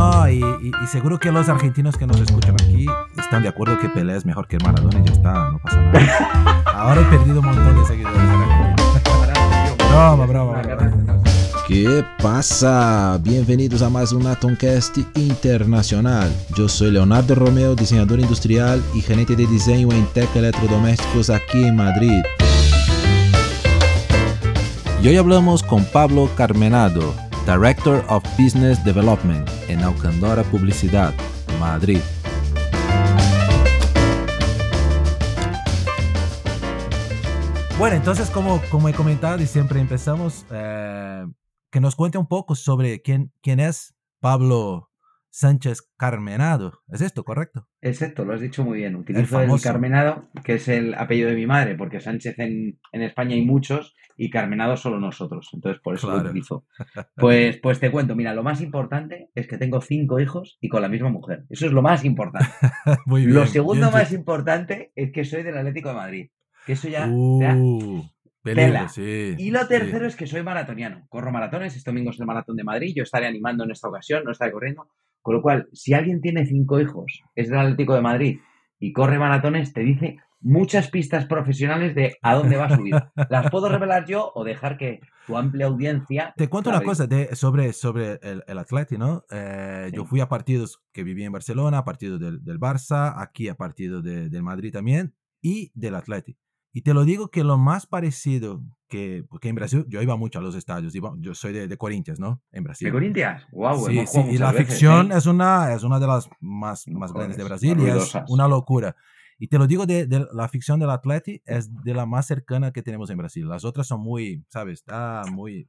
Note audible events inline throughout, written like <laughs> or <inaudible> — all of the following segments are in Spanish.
no, y, y, seguro que los argentinos que nos escuchan aquí están de acuerdo que Pelé es mejor que Maradona y ya está, no pasa nada. <laughs> Ahora he perdido un montón de seguidores <laughs> broma, broma. broma. ¿Qué pasa? Bienvenidos a más un Atomcast Internacional. Yo soy Leonardo Romeo, diseñador industrial y gerente de diseño en Tech Electrodomésticos aquí en Madrid. Y hoy hablamos con Pablo Carmenado, Director of Business Development en Alcandora Publicidad, Madrid. Bueno, entonces como, como he comentado y siempre empezamos, eh, que nos cuente un poco sobre quién, quién es Pablo Sánchez Carmenado. ¿Es esto correcto? Exacto, lo has dicho muy bien. Utilizo el, Carmenado, que es el apellido de mi madre, porque Sánchez en, en, España hay muchos y Carmenado solo nosotros. Entonces, por eso lo utilizo. <laughs> Pues, pues te cuento, mira, lo más importante es que tengo cinco hijos y con la misma mujer. Eso es lo más importante. <laughs> muy bien, lo segundo más importante es que soy del Atlético de Madrid. Que eso ya. Uh, y lo tercero es que soy maratoniano. Corro maratones. Este domingo es el maratón de Madrid. Yo estaré animando en esta ocasión, no estaré corriendo. Con lo cual, si alguien tiene cinco hijos, es del Atlético de Madrid y corre maratones, te dice muchas pistas profesionales de a dónde va su vida. <laughs> Las puedo revelar yo o dejar que tu amplia audiencia. Te cuento una cosa de, sobre, sobre el, el Atleti, ¿no? Eh, yo fui a partidos que viví en Barcelona, a partidos del, del Barça, aquí a partidos de, del Madrid también y del Atleti. Y te lo digo que lo más parecido que, porque en Brasil yo iba mucho a los estadios, yo soy de, de Corinthians, ¿no? En Brasil. ¿De Corinthians? ¡Wow! Sí, sí, y la ficción ¿eh? es, una, es una de las más, más grandes de Brasil y es una locura. Y te lo digo, de, de, la ficción del Atleti es de la más cercana que tenemos en Brasil. Las otras son muy, ¿sabes? Está muy,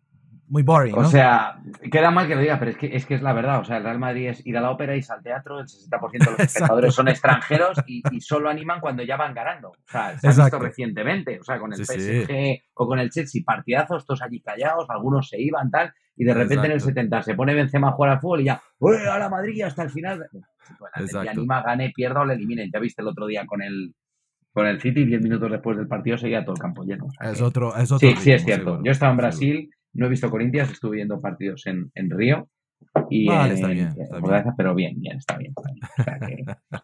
muy boring. O sea, queda mal que lo diga, pero es que, es que es la verdad. O sea, el Real Madrid es ir a la ópera y al teatro, el 60% de los <laughs> espectadores son extranjeros y, solo animan cuando ya van ganando. O sea, se ha visto recientemente, o sea, con el PSG o con el Chelsea, partidazos, todos allí callados, algunos se iban, tal, y de repente en el 70 se pone Benzema a jugar al fútbol y ya, ¡Uy, a la Madrid hasta el final! Y anima, gane, pierda o le eliminen. Ya viste el otro día con el, con el City, 10 minutos después del partido seguía todo el campo lleno. es, otro, es otro. Sí, sí, es cierto. Yo estaba en Brasil no he visto Corintias, estuve viendo partidos en, en Río. Y vale, está bien, Pero bien, bien, está bien.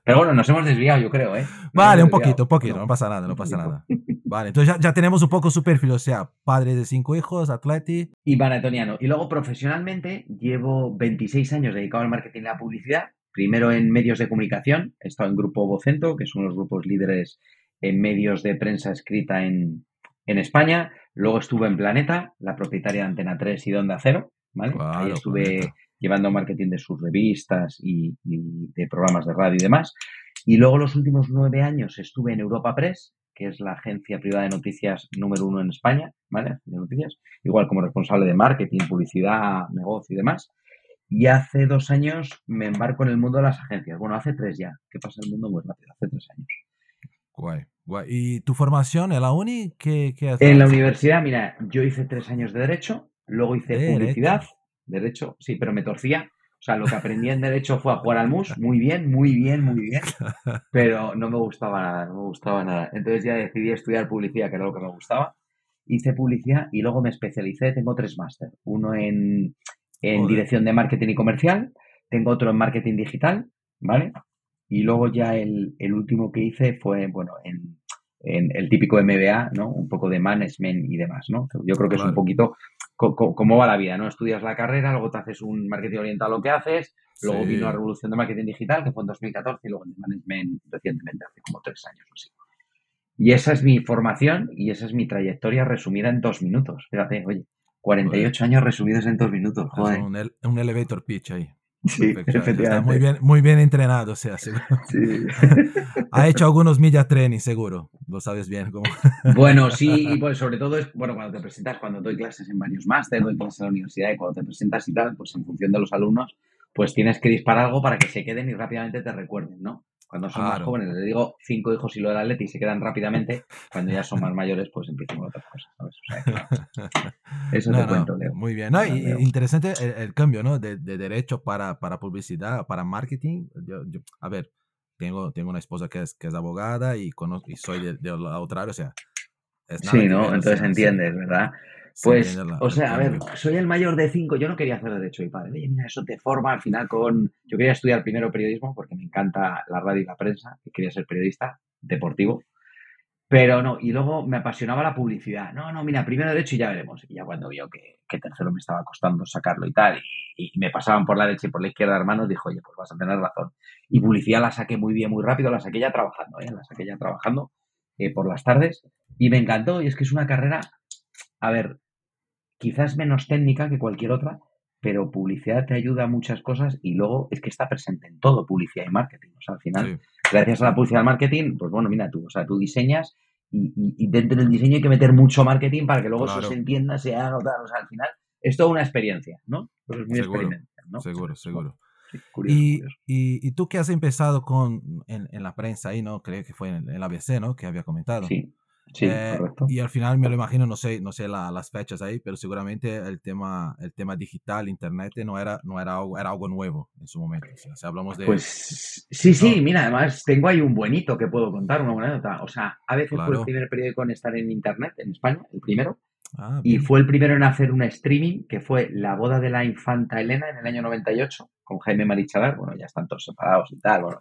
pero bueno, nos hemos desviado, yo creo, ¿eh? vale, un poquito, un poquito, no, pasa nada, no pasa nada. <laughs> Vale, entonces ya, ya, tenemos un poco su perfil, o sea, padre de cinco hijos, atleti. Y maratoniano. Y luego profesionalmente llevo 26 años dedicado al marketing y la publicidad. Primero en medios de comunicación, he estado en Grupo Vocento, que son los grupos líderes en medios de prensa escrita en, en España. Luego estuve en Planeta, la propietaria de Antena 3 y de Onda Cero, ¿vale? Ahí estuve llevando marketing de sus revistas y, de programas de radio y demás. Y luego los últimos nueve años estuve en Europa Press, que es la agencia privada de noticias número uno en España, ¿vale? De noticias. Igual como responsable de marketing, publicidad, negocio y demás. Y hace dos años me embarco en el mundo de las agencias. Bueno, hace tres ya, que pasa el mundo muy rápido, hace tres años. Guay. ¿Y tu formación en la uni? ¿qué, qué En la universidad, mira, yo hice tres años de Derecho, luego hice Publicidad, Derecho, sí, pero me torcía. O sea, lo que aprendí en Derecho fue a jugar al mus, muy bien, muy bien, muy bien, <laughs> pero no me gustaba nada, no me gustaba nada. Entonces ya decidí estudiar Publicidad, que era lo que me gustaba. Hice Publicidad y luego me especialicé, tengo tres máster. Uno en, en Dirección de Marketing y Comercial, tengo otro en Marketing Digital, ¿vale? Y luego ya el, el último que hice fue, bueno, en, en, el típico MBA, ¿no? Un poco de management y demás, ¿no? Yo creo que es un poquito cómo va la vida, ¿no? Estudias la carrera, luego te haces un marketing orientado a lo que haces, luego vino la revolución de marketing digital, que fue en 2014, y luego el management recientemente, hace como tres años o así. Y esa es mi formación y esa es mi trayectoria resumida en dos minutos. Fíjate, oye, 48 años resumidos en dos minutos, joder. Un, un elevator pitch ahí. Sí, Está muy bien, muy bien entrenado, o sea, seguro. Sí. <laughs> ha hecho algunos millas training, seguro. Lo sabes bien. Cómo. bueno, sí, y <laughs> pues sobre todo es, bueno, cuando te presentas, cuando doy clases en varios másteres, doy clases en la universidad y cuando te presentas y tal, pues en función de los alumnos, pues tienes que disparar algo para que se queden y rápidamente te recuerden, ¿no? Cuando son más jóvenes, les digo cinco hijos y lo del atleti y se quedan rápidamente. Cuando ya son más mayores, pues empiezan con otras cosas, <laughs> eso te cuento, Leo. Muy bien. interesante el, cambio, ¿no? De, derecho para, para publicidad, para marketing. a ver, tengo, tengo una esposa que es, que es abogada y, conozco, y soy de, la otra área, o sea, sí, ¿no? Entonces entiendes, ¿verdad? Pues, o sea, a ver, soy el mayor de cinco. Yo no quería hacer derecho y padre, oye, mira, eso te forma al final con. Yo quería estudiar primero periodismo porque me encanta la radio y la prensa y quería ser periodista deportivo. Pero no, y luego me apasionaba la publicidad. No, no, mira, primero derecho y ya veremos. Y ya cuando vio que, tercero me estaba costando sacarlo y tal, y, me pasaban por la derecha y por la izquierda, hermanos, dijo, oye, pues vas a tener razón. Y publicidad la saqué muy bien, muy rápido, la saqué ya trabajando, ¿eh? La saqué ya trabajando eh, por las tardes y me encantó. Y es que es una carrera, a ver, quizás menos técnica que cualquier otra, pero publicidad te ayuda a muchas cosas y luego es que está presente en todo, publicidad y marketing. O sea, al final, gracias a la publicidad y marketing, pues bueno, mira tú, o sea, tú diseñas y, dentro del diseño hay que meter mucho marketing para que luego eso se entienda, se haga, o sea, al final es toda una experiencia, ¿no? Pues es muy seguro, ¿no? Seguro, seguro. y, Y, tú que has empezado con en, en, la prensa ahí, ¿no? Creo que fue en el ABC, ¿no? Que había comentado. Sí. Sí, eh, Y al final me lo imagino, no sé, no sé las fechas ahí, pero seguramente el tema, el tema digital, internet, no era, no era algo, era algo nuevo en su momento. O sea, hablamos de. Pues sí, sí, mira, además tengo ahí un buenito que puedo contar, una buena nota. O sea, a veces fue el primer periódico en estar en internet en España, el primero. Ah, y fue el primero en hacer un streaming que fue la boda de la infanta Elena en el año 98 con Jaime Marichalar. Bueno, ya están todos separados y tal. Bueno,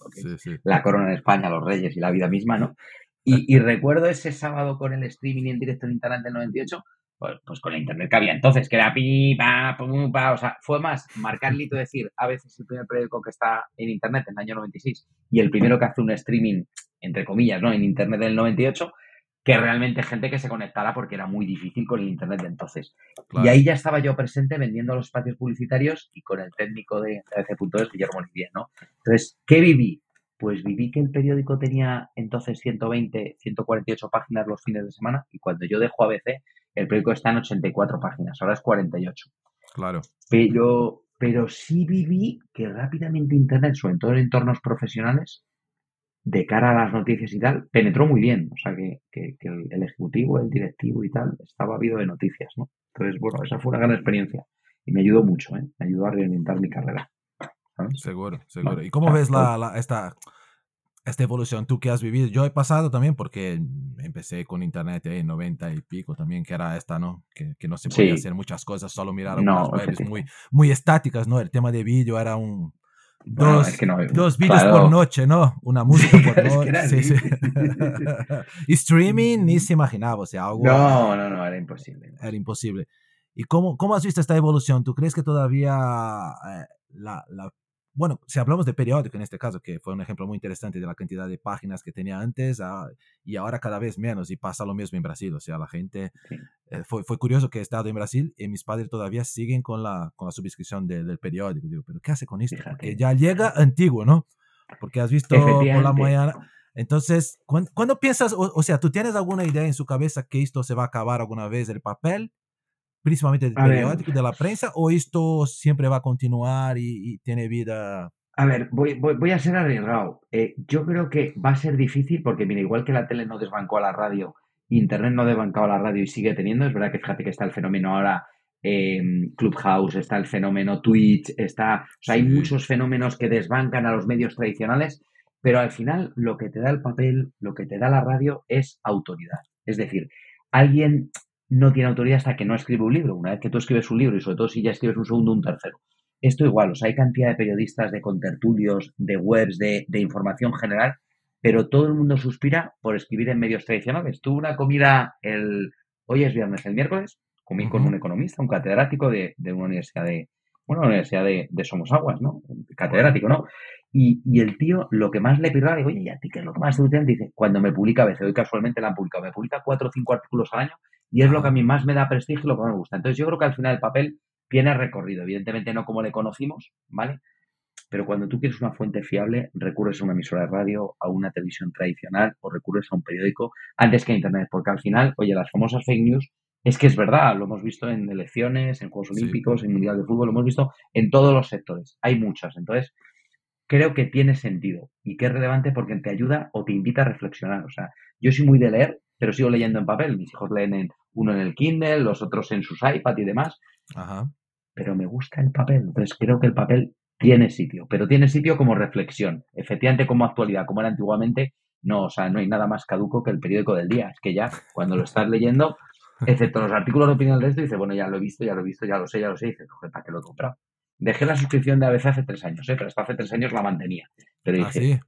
la corona en España, los reyes y la vida misma, ¿no? Y, recuerdo ese sábado con el streaming en directo en Internet del 98, pues, pues, con la internet que había entonces, que era pi, pa, pum, pa, o sea, fue más marcar y <laughs> decir, a veces el primer periódico que está en Internet en el año 96 y el primero que hace un streaming, entre comillas, ¿no? En Internet del 98, que realmente gente que se conectara porque era muy difícil con el Internet de entonces. Y ahí ya estaba yo presente vendiendo los espacios publicitarios y con el técnico de ABC.es, Guillermo Olivier, ¿no? Entonces, ¿qué viví? Pues viví que el periódico tenía entonces 120, 148 páginas los fines de semana y cuando yo dejo ABC, el periódico está en 84 páginas, ahora es 48. Claro. Pero, pero sí viví que rápidamente Internet, sobre todo en entornos profesionales, de cara a las noticias y tal, penetró muy bien. O sea, que, el, ejecutivo, el directivo y tal, estaba habido de noticias, ¿no? Entonces, bueno, esa fue una gran experiencia y me ayudó mucho, ¿eh? Me ayudó a reorientar mi carrera. Seguro, seguro. ¿Y cómo ves la, esta, esta evolución tú que has vivido? Yo he pasado también porque empecé con internet en 90 y pico también, que era esta, ¿no? Que, que no se podía hacer muchas cosas, solo mirar algunas webs muy, muy estáticas, ¿no? El tema de vídeo era un... Dos, dos vídeos por noche, ¿no? Una <laughs> música por noche. sí, sí. <laughs> y streaming ni se imaginaba, o sea, algo... No, no, no, era imposible. Era imposible. ¿Y cómo, cómo has visto esta evolución? ¿Tú crees que todavía eh, la, la, bueno, si hablamos de periódico en este caso, que fue un ejemplo muy interesante de la cantidad de páginas que tenía antes ah, y ahora cada vez menos, y pasa lo mismo en Brasil, o sea, la gente, eh, fue, fue curioso que he estado en Brasil y mis padres todavía siguen con la, con la suscripción del periódico, digo, pero ¿qué hace con esto? Porque ya llega antiguo, ¿no? Porque has visto por la mañana. Entonces, ¿cuándo, piensas, o, o, sea, tú tienes alguna idea en su cabeza que esto se va a acabar alguna vez el papel? Principalmente del periódico, de la prensa, o esto siempre va a continuar y, tiene vida? A ver, voy, voy, a ser arriesgado. Eh, yo creo que va a ser difícil porque, mira, igual que la tele no desbancó a la radio, Internet no desbancó a la radio y sigue teniendo, es verdad que fíjate que está el fenómeno ahora eh, Clubhouse, está el fenómeno Twitch, está, o sea, hay muchos fenómenos que desbancan a los medios tradicionales, pero al final lo que te da el papel, lo que te da la radio es autoridad. Es decir, alguien no tiene autoridad hasta que no escribe un libro. Una vez que tú escribes un libro y sobre todo si ya escribes un segundo un tercero. Esto igual, o sea, hay cantidad de periodistas, de contertulios, de webs, de, información general, pero todo el mundo suspira por escribir en medios tradicionales. Tuve una comida el, hoy es viernes, el miércoles, comí con un economista, un catedrático de, una universidad de, bueno, una universidad de, de Somosaguas, ¿no? Catedrático, ¿no? Y, y, el tío, lo que más le pirra, digo, oye, ¿y a ti qué es lo que más te gusta? Dice, cuando me publica a veces, hoy casualmente la han publicado, me publica cuatro o cinco artículos al año y es lo que a mí más me da prestigio y lo que más me gusta. Entonces yo creo que al final el papel tiene recorrido, evidentemente no como le conocimos, ¿vale? Pero cuando tú quieres una fuente fiable, recurres a una emisora de radio, a una televisión tradicional o recurres a un periódico antes que a Internet, porque al final, oye, las famosas fake news es que es verdad, lo hemos visto en elecciones, en Juegos Olímpicos, en Mundial de Fútbol, lo hemos visto en todos los sectores, hay muchas. Entonces, creo que tiene sentido y que es relevante porque te ayuda o te invita a reflexionar. O sea, yo soy muy de leer, pero sigo leyendo en papel. Mis hijos leen en, uno en el Kindle, los otros en sus iPad y demás. Ajá. Pero me gusta el papel. Entonces creo que el papel tiene sitio, pero tiene sitio como reflexión. Efectivamente, como actualidad, como era antiguamente, No, o sea, no hay nada más caduco que el periódico del día. Es que ya, cuando lo estás leyendo, excepto los artículos de opinión de esto, dice, bueno, ya lo he visto, ya lo he visto, ya lo sé, ya lo sé, y dices, ¿para qué lo he comprado? Dejé la suscripción de ABC hace tres años, ¿eh? pero hasta hace tres años la mantenía. Pero ¿Ah, dije,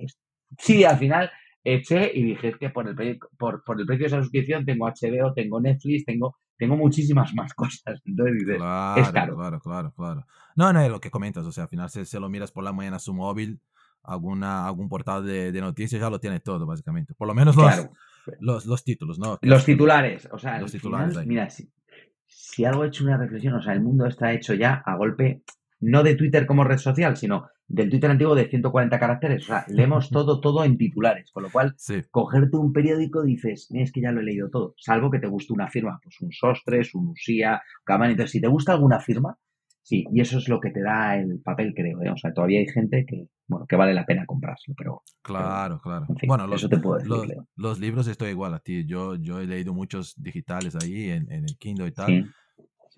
sí? al final eché y dije, es que por el, por, por el precio de esa suscripción tengo HBO, tengo Netflix, tengo tengo muchísimas más <laughs> cosas. Entonces claro, es caro. Claro, claro, claro. No, no es lo que comentas. O sea, al final, si se lo miras por la mañana a su móvil, alguna, algún portal de, de, noticias ya lo tiene todo, básicamente. Por lo menos los, los, los, títulos, ¿no? Los titulares. O sea, los titulares. mira, si, si algo he hecho una reflexión, o sea, el mundo está hecho ya a golpe, no de Twitter como red social, sino del Twitter antiguo de 140 caracteres. O sea, leemos <laughs> todo, todo en titulares. Con lo cual, cogerte un periódico dices, es que ya lo he leído todo. Salvo que te guste una firma, pues un Sostres, un Usía, Caman. Entonces, si te gusta alguna firma, sí, y eso es lo que te da el papel, creo. ¿eh? O sea, todavía hay gente que, bueno, que vale la pena comprarlo, pero... Claro, claro. bueno, los, eso te puedo decir, los, libros estoy igual a ti. Yo, yo he leído muchos digitales ahí en, en el Kindle y tal.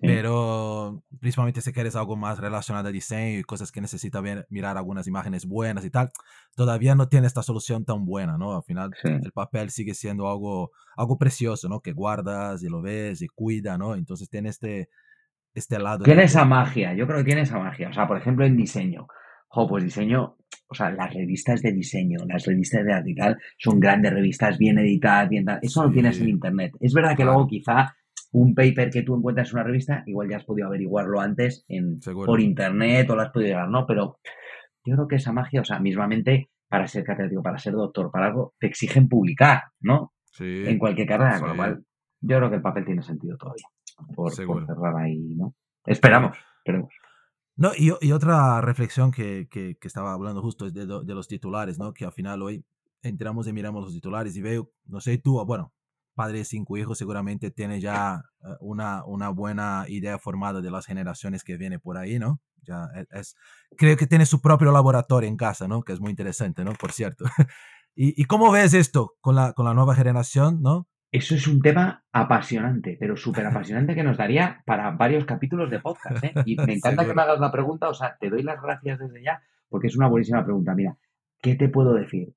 Pero principalmente si quieres algo más relacionado a diseño y cosas que necesita ver, mirar algunas imágenes buenas y tal, todavía no tiene esta solución tan buena, ¿no? Al final el papel sigue siendo algo, algo precioso, ¿no? Que guardas y lo ves y cuida, ¿no? Entonces tiene este, este lado. Tiene esa magia, yo creo que tiene esa magia. O sea, por ejemplo, en diseño. Jo, pues diseño, o sea, las revistas de diseño, las revistas de artical son grandes revistas, bien editadas, bien Eso no tienes en internet. Es verdad que luego quizá un paper que tú encuentras en una revista, igual ya has podido averiguarlo antes en, por internet o lo has podido llegar, ¿no? Pero yo creo que esa magia, o sea, mismamente para ser catedrático, para ser doctor, para algo, te exigen publicar, ¿no? Sí. En cualquier carrera, con lo cual yo creo que el papel tiene sentido todavía. Por, cerrar ahí, ¿no? Esperamos, esperemos. No, y, y otra reflexión que, que, que, estaba hablando justo es de, de, los titulares, ¿no? Que al final hoy entramos y miramos los titulares y veo, no sé tú, bueno, padre de cinco hijos seguramente tiene ya eh, una, una buena idea formada de las generaciones que viene por ahí, ¿no? Ya e, es, creo que tiene su propio laboratorio en casa, ¿no? Que es muy interesante, ¿no? Por cierto. <laughs> ¿Y, ¿Y, cómo ves esto con la, con la nueva generación, ¿no? Eso es un tema apasionante, pero súper apasionante que nos daría para varios capítulos de podcast, ¿eh? Y me <laughs> encanta que me hagas la pregunta, o sea, te doy las gracias desde ya, porque es una buenísima pregunta. Mira, ¿qué te puedo decir?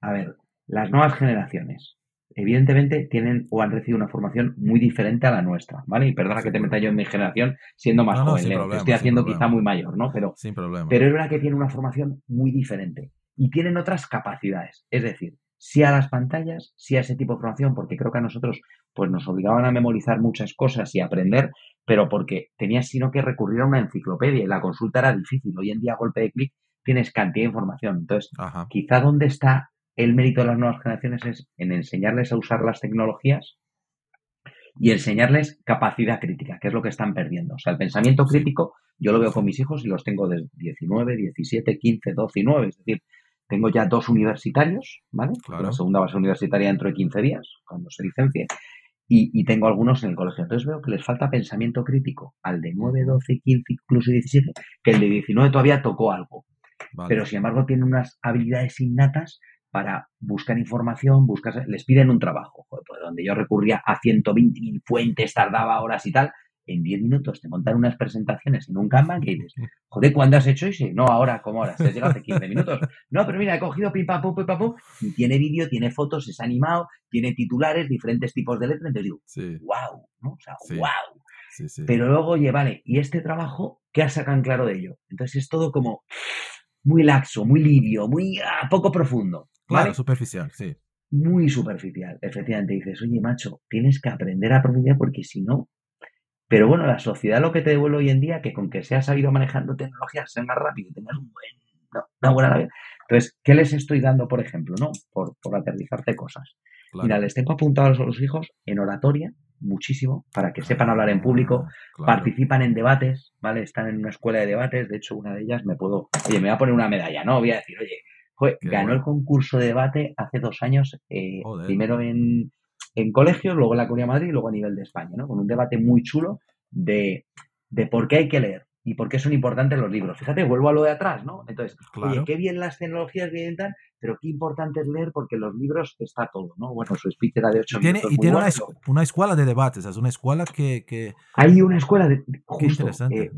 A ver, las nuevas generaciones, evidentemente tienen o han recibido una formación muy diferente a la nuestra, ¿vale? Y perdona que te meta yo en mi generación siendo más joven, estoy haciendo quizá muy mayor, ¿no? Pero, sin problema. pero es verdad que tienen una formación muy diferente y tienen otras capacidades, es decir, sí a las pantallas, sí a ese tipo de formación, porque creo que a nosotros pues nos obligaban a memorizar muchas cosas y aprender, pero porque tenías sino que recurrir a una enciclopedia y la consulta era difícil. Hoy en día, a golpe de clic, tienes cantidad de información. Entonces, quizá dónde está el mérito de las nuevas generaciones es en enseñarles a usar las tecnologías y enseñarles capacidad crítica, que es lo que están perdiendo. O sea, el pensamiento crítico yo lo veo con mis hijos y los tengo de 19, 17, 15, 12 y 9. Es decir, tengo ya dos universitarios, ¿vale? La segunda va a ser universitaria dentro de 15 días, cuando se licencie. Y, tengo algunos en el colegio. Entonces veo que les falta pensamiento crítico al de 9, 12, 15, incluso 17, que el de 19 todavía tocó algo. Pero sin embargo tiene unas habilidades innatas para buscar información, buscar, les piden un trabajo, pues donde yo recurría a 120.000 fuentes, tardaba horas y tal, en 10 minutos te montan unas presentaciones en un Kanban que dices, joder, ¿cuándo has hecho eso? No, ahora, ¿cómo ahora? Se has llegado hace 15 minutos. No, pero mira, he cogido pipa, pum, pipa, pum, y tiene vídeo, tiene fotos, es animado, tiene titulares, diferentes tipos de letras, entonces digo, wow, ¿no? O sea, wow. pero luego, oye, vale, ¿y este trabajo qué sacan claro de ello? Entonces es todo como muy laxo, muy lidio, muy ah, poco profundo. Claro, superficial, sí. Muy superficial, efectivamente. Dices, oye, macho, tienes que aprender a profundizar porque si no. Pero bueno, la sociedad lo que te devuelve hoy en día, que con que seas sabido manejando tecnologías, seas más rápido y tengas un buen, una buena vida. Entonces, ¿qué les estoy dando, por ejemplo, no? Por, por aterrizarte cosas. Mira, les tengo apuntados a los hijos en oratoria, muchísimo, para que sepan hablar en público, participan en debates, ¿vale? Están en una escuela de debates, de hecho, una de ellas me puedo, oye, me va a poner una medalla, ¿no? Voy a decir, oye, ganó el concurso de debate hace dos años, eh, primero en, en colegios, luego en la Comunidad de Madrid y luego a nivel de España, ¿no? Con un debate muy chulo de, de por qué hay que leer. Y por qué son importantes los libros. Fíjate, vuelvo a lo de atrás, ¿no? Entonces, oye, qué bien las tecnologías vienen tal, pero qué importante es leer porque en los libros está todo, ¿no? Bueno, su speech era de ocho y tiene, minutos. Y tiene una, escuela de debates, es una escuela que... que... Hay una escuela de... Justo, eh,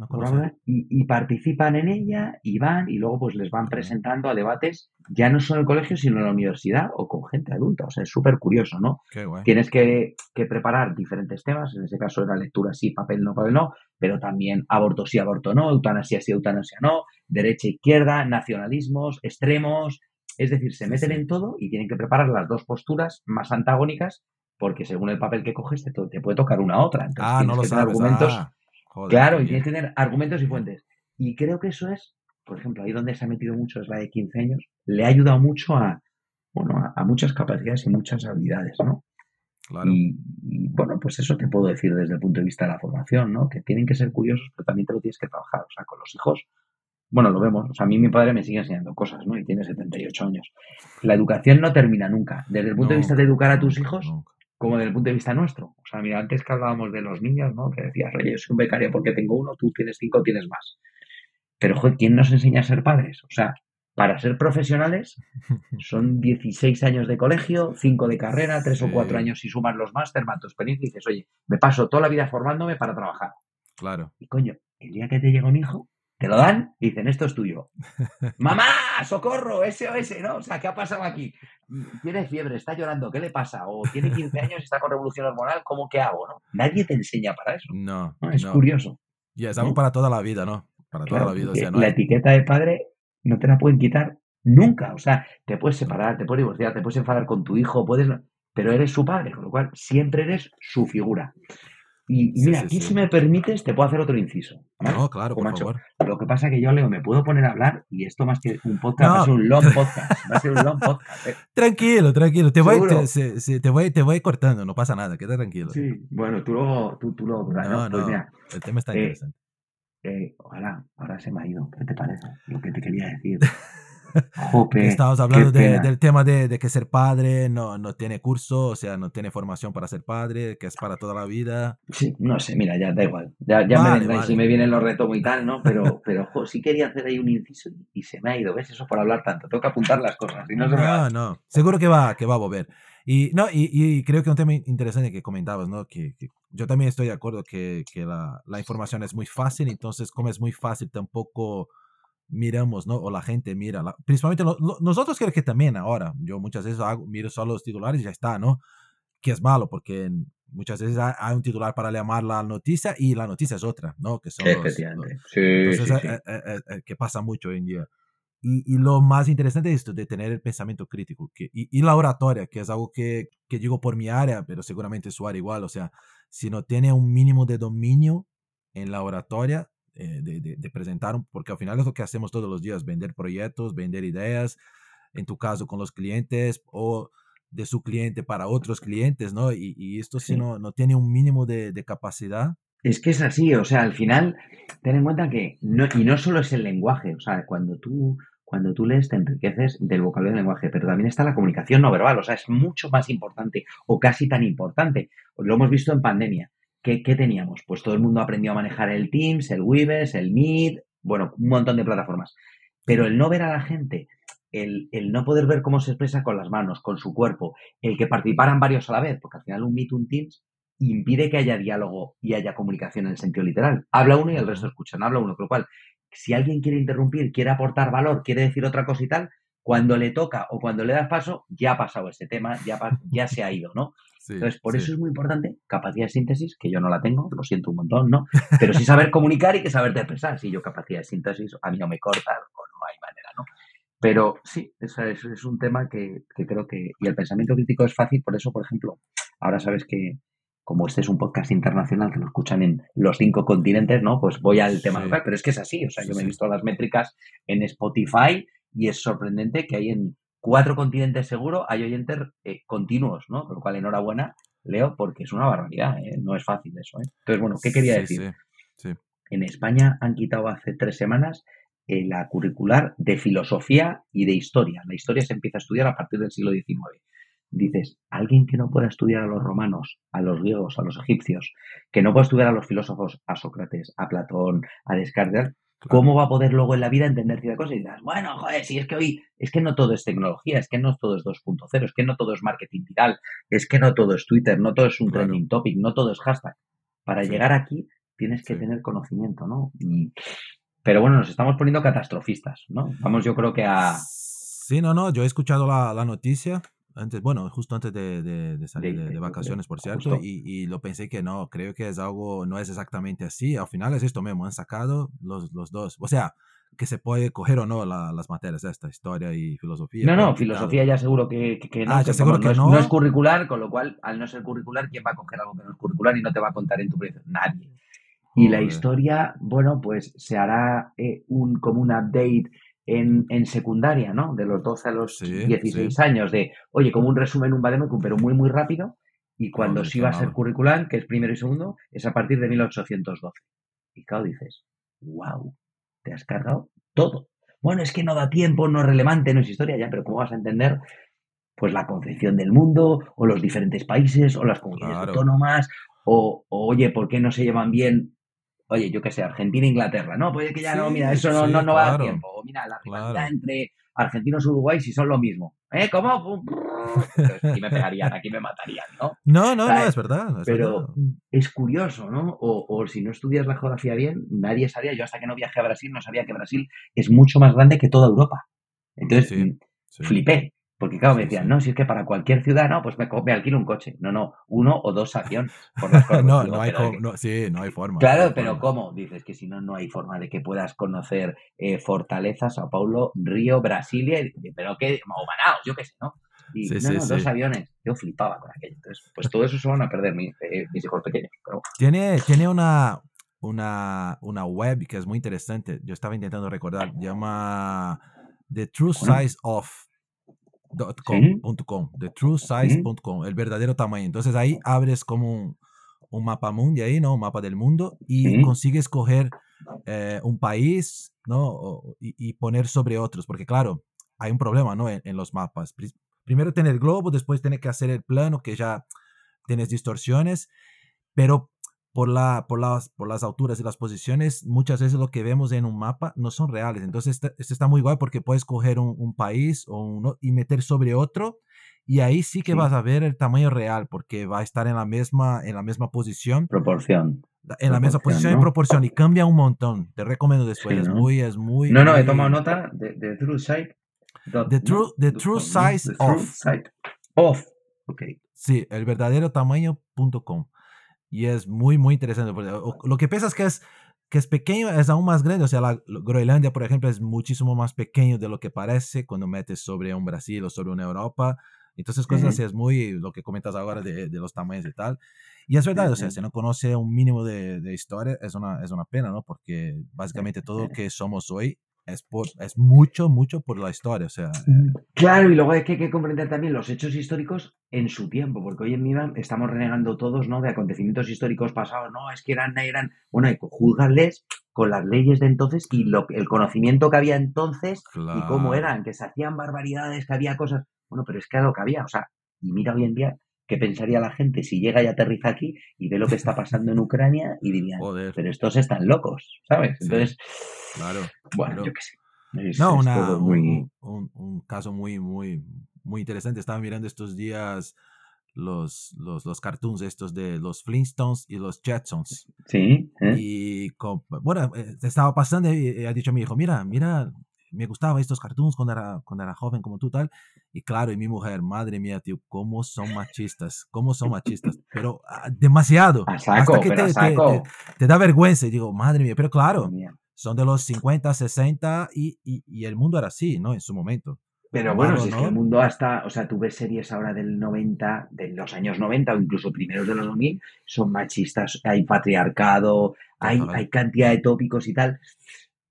y, participan en ella y van y luego pues les van presentando a debates ya no solo en el colegio, sino en la universidad o con gente adulta. O sea, es súper curioso, ¿no? Tienes que, que, preparar diferentes temas, en ese caso era lectura sí, papel no, papel no, pero también aborto sí, aborto no, eutanasia sí, eutanasia no, derecha, izquierda, nacionalismos, extremos, es decir, se meten en todo y tienen que preparar las dos posturas más antagónicas porque según el papel que coges te, te puede tocar una a otra. Entonces ah, no que argumentos. Ah, claro, y tienes que tener argumentos y fuentes. Y creo que eso es, por ejemplo, ahí donde se ha metido mucho es la de 15 años, le ha ayudado mucho a, bueno, a, muchas capacidades y muchas habilidades, ¿no? Claro. Y, bueno, pues eso te puedo decir desde el punto de vista de la formación, ¿no? Que tienen que ser curiosos, pero también te lo tienes que trabajar. O sea, con los hijos bueno, lo vemos. O sea, a mí mi padre me sigue enseñando cosas, ¿no? Y tiene 78 años. La educación no termina nunca. Desde el punto de vista de educar a tus hijos, como desde el punto de vista nuestro. O sea, mira, antes que hablábamos de los niños, ¿no? Que decías, oye, yo soy un becario porque tengo uno, tú tienes cinco, tienes más. Pero, joder, ¿quién nos enseña a ser padres? O sea, para ser profesionales <laughs> son 16 años de colegio, 5 de carrera, 3 o 4 años si sumas los máster, más tu experiencia y dices, oye, me paso toda la vida formándome para trabajar. Claro. Y coño, el día que te llega un hijo, te lo dan y dicen, esto es tuyo. <laughs> ¡Mamá! ¡Socorro! SOS, ¿no? O sea, ¿qué ha pasado aquí? Tiene fiebre, está llorando, ¿qué le pasa? O tiene 15 años y está con revolución hormonal, ¿cómo que hago? ¿no? Nadie te enseña para eso. No. Es curioso. Y es algo para toda la vida, ¿no? Para toda la vida. O sea, La etiqueta de padre no te la pueden quitar nunca. O sea, te puedes separar, te puedes divorciar, te puedes enfadar con tu hijo, puedes. Pero eres su padre, con lo cual siempre eres su figura. Y, mira, aquí si me permites, te puedo hacer otro inciso. No, claro, por favor. Lo que pasa es que yo, Leo, me puedo poner a hablar y esto más que un podcast va a ser un long podcast. Va a ser un long podcast. ¿eh? <laughs> Tranquilo, tranquilo. Te voy, te, te, voy, te voy cortando, no pasa nada, quédate tranquilo. Sí, bueno, tú luego, tú, tú luego, no, no, pues el tema está eh, interesante. Eh, ojalá, ahora se me ha ido. ¿Qué te parece? Lo que te quería decir. <laughs> Estamos hablando del tema de, que ser padre no, no tiene curso, o sea, no tiene formación para ser padre, que es para toda la vida. Sí, no sé, mira, ya da igual. Ya, ya me vendrá si me vienen los retos y tal, ¿no? Pero, <laughs> pero sí quería hacer ahí un inciso y se me ha ido. ¿Ves? Eso por hablar tanto. Tengo que apuntar las cosas. Y no, no, no. Seguro que va, que va a volver. Y, no, y, y, creo que un tema interesante que comentabas, ¿no? Que, yo también estoy de acuerdo que, que la, la, información es muy fácil, entonces como es muy fácil tampoco miramos, ¿no? O la gente mira, principalmente nosotros creo que también ahora, yo muchas veces hago, miro solo los titulares y ya está, ¿no? Que es malo porque muchas veces hay, un titular para llamar la noticia y la noticia es otra, ¿no? Que son Efectivamente. sí, entonces, eh, eh, eh, que pasa mucho hoy en día. Y, y, lo más interesante es esto, de tener el pensamiento crítico que, y, y, la oratoria, que es algo que, que digo por mi área, pero seguramente su área igual, o sea, si no tiene un mínimo de dominio en la oratoria, eh, de, de, presentar, porque al final es lo que hacemos todos los días, vender proyectos, vender ideas, en tu caso con los clientes o de su cliente para otros clientes, ¿no? Y, y esto si no, no tiene un mínimo de, de, capacidad. Es que es así, o sea, al final, ten en cuenta que, no, y no solo es el lenguaje, o sea, cuando tú, cuando tú lees te enriqueces del vocabulario del lenguaje, pero también está la comunicación no verbal, o sea, es mucho más importante o casi tan importante. Lo hemos visto en pandemia. ¿qué, teníamos? Pues todo el mundo aprendió a manejar el Teams, el Weaves, el Meet, bueno, un montón de plataformas. Pero el no ver a la gente, el, el, no poder ver cómo se expresa con las manos, con su cuerpo, el que participaran varios a la vez, porque al final un Meet, un Teams, impide que haya diálogo y haya comunicación en el sentido literal. Habla uno y el resto escucha, no habla uno, con lo cual, si alguien quiere interrumpir, quiere aportar valor, quiere decir otra cosa y tal, cuando le toca o cuando le das paso, ya ha pasado ese tema, ya, ya se ha ido, ¿no? <laughs> Entonces, por eso es muy importante capacidad de síntesis, que yo no la tengo, lo siento un montón, ¿no? Pero sí saber comunicar y que saber expresar. Si yo capacidad de síntesis, a mí no me corta o no hay manera, ¿no? Pero sí, eso es, es un tema que, que, creo que... Y el pensamiento crítico es fácil, por eso, por ejemplo, ahora sabes que como este es un podcast internacional que lo escuchan en los cinco continentes, ¿no? Pues voy al tema local, pero es que es así, o sea, yo me he visto las métricas en Spotify y es sorprendente que hay en cuatro continentes seguro, hay oyentes eh, continuos, ¿no? Por lo cual, enhorabuena, Leo, porque es una barbaridad, ¿eh? no es fácil eso. ¿eh? Entonces, bueno, ¿qué quería decir? En España han quitado hace tres semanas eh, la curricular de filosofía y de historia. La historia se empieza a estudiar a partir del siglo XIX. Dices, alguien que no pueda estudiar a los romanos, a los griegos, a los egipcios, que no pueda estudiar a los filósofos, a Sócrates, a Platón, a Descartes, ¿cómo va a poder luego en la vida entender ciertas cosas? Y dices, bueno, joder, si es que hoy, es que no todo es tecnología, es que no todo es 2.0, es que no todo es marketing viral, es que no todo es Twitter, no todo es un trending topic, no todo es hashtag. Para llegar aquí tienes que tener conocimiento, ¿no? Y, pero bueno, nos estamos poniendo catastrofistas, ¿no? Vamos, yo creo que a... Sí, no, no, yo he escuchado la, la noticia antes, bueno, justo antes de, de, salir de, vacaciones, por cierto, y, y, lo pensé que no, creo que es algo, no es exactamente así, al final es esto mismo, han sacado los, los dos, o sea, que se puede coger o no las materias de esta, historia y filosofía. No, no, filosofía ya seguro que, que, no. Ah, ya seguro que no, no. Es, curricular, con lo cual, al no ser curricular, ¿quién va a coger algo que no es curricular y no te va a contar en tu proyecto? Nadie. Y la historia, bueno, pues se hará eh, un, como un update en, en, secundaria, ¿no? De los 12 a los 16 años, de, oye, como un resumen, un vademecum, pero muy, muy rápido. Y cuando sí va a ser curricular, que es primero y segundo, es a partir de 1812. Y claro, dices, wow, te has cargado todo. Bueno, es que no da tiempo, no es relevante, no es historia, ya, pero ¿cómo vas a entender pues la concepción del mundo, o los diferentes países, o las comunidades autónomas, o, o, oye, ¿por qué no se llevan bien oye, yo qué sé, Argentina e Inglaterra, no, pues que ya no, mira, eso no, no, va a dar tiempo. O mira, la rivalidad entre argentinos y Uruguay si son lo mismo. ¿Eh? ¿Cómo? aquí me pegarían, aquí me matarían, ¿no? No, no, no, es verdad. pero es curioso, ¿no? O, o, si no estudias la geografía bien, nadie sabía, yo hasta que no viajé a Brasil no sabía que Brasil es mucho más grande que toda Europa. Entonces, flipé. Porque claro, me decían, no, si es que para cualquier ciudad, no, pues me, me alquilo un coche. No, no, uno o dos aviones. Por las <laughs> no, no, hay sí, no hay <laughs> forma. Claro, pero ¿cómo? Dices que si no, no hay forma de que puedas conocer eh, Fortaleza, Sao Paulo, Río, Brasilia, pero qué, o Manaus, yo qué sé, ¿no? Y no, no, dos aviones. Yo flipaba con aquello. Entonces, pues todo eso se van a perder mis, eh, mis hijos pequeños. Tiene, tiene una, una, una web que es muy interesante. Yo estaba intentando recordar. Llama The True Size of .com, thetruesize.com, el verdadero tamaño. Entonces ahí abres como un, un mapa mundi ahí, ¿no? Un mapa del mundo y consigues coger eh, un país, ¿no? y, y, poner sobre otros, porque claro, hay un problema, ¿no? En, los mapas. Primero tener globo, después tener que hacer el plano, que ya tienes distorsiones, pero por, la, por, las, por las alturas y las posiciones, muchas veces lo que vemos en un mapa no son reales. Entonces, esto está, está muy guay porque puedes coger un, un país o uno y meter sobre otro y ahí sí que vas a ver el tamaño real porque va a estar en la misma, en la misma posición. Proporción. En la misma posición y proporción y cambia un montón. Te recomiendo después. Es muy, es muy. No, no, he tomado nota de, de True Size. The True, the true Size of. Of. Ok. Sí, el verdadero tamaño.com. Y es muy, muy interesante. Lo que pasa es que es, que es pequeño, es aún más grande. O sea, la Groenlandia, por ejemplo, es muchísimo más pequeño de lo que parece cuando metes sobre un Brasil o sobre una Europa. Entonces, cosas así es muy lo que comentas ahora de, de, los tamaños y tal. Y es verdad, o sea, si no conoce un mínimo de, de, historia, es una, es una pena, ¿no? Porque básicamente todo lo que somos hoy es, por, es mucho, mucho por la historia. O sea, mm, claro, y luego hay que, que, comprender también los hechos históricos en su tiempo, porque hoy en día estamos renegando todos ¿no? de acontecimientos históricos pasados. No, es que eran, eran. Bueno, hay juzgarles con las leyes de entonces y lo, el conocimiento que había entonces y cómo eran, que se hacían barbaridades, que había cosas. Bueno, pero es que era lo que había. O sea, y mira hoy en día ¿Qué pensaría la gente si llega y aterriza aquí y ve lo que está pasando en Ucrania y dirían, pero estos están locos, ¿sabes? Entonces, claro, bueno, yo qué sé. no, una, un, un, caso muy, muy, muy interesante. Estaba mirando estos días los, los, los cartoons estos de los Flintstones y los Jetsons. Sí. ¿eh? Y bueno, eh, estaba pasando y ha dicho mi hijo, mira, mira me gustaba estos cartoons cuando era, cuando era joven como tú tal. Y claro, y mi mujer, madre mía, tío, cómo son machistas, cómo son machistas, pero ah, demasiado. hasta que te, te, te, da vergüenza y digo, madre mía, pero claro, son de los 50, 60 y, y, y, el mundo era así, ¿no? En su momento. Pero bueno, si es que el mundo hasta, o sea, tú ves series ahora del 90, de los años 90 o incluso primeros de los 2000, son machistas, hay patriarcado, hay, hay cantidad de tópicos y tal.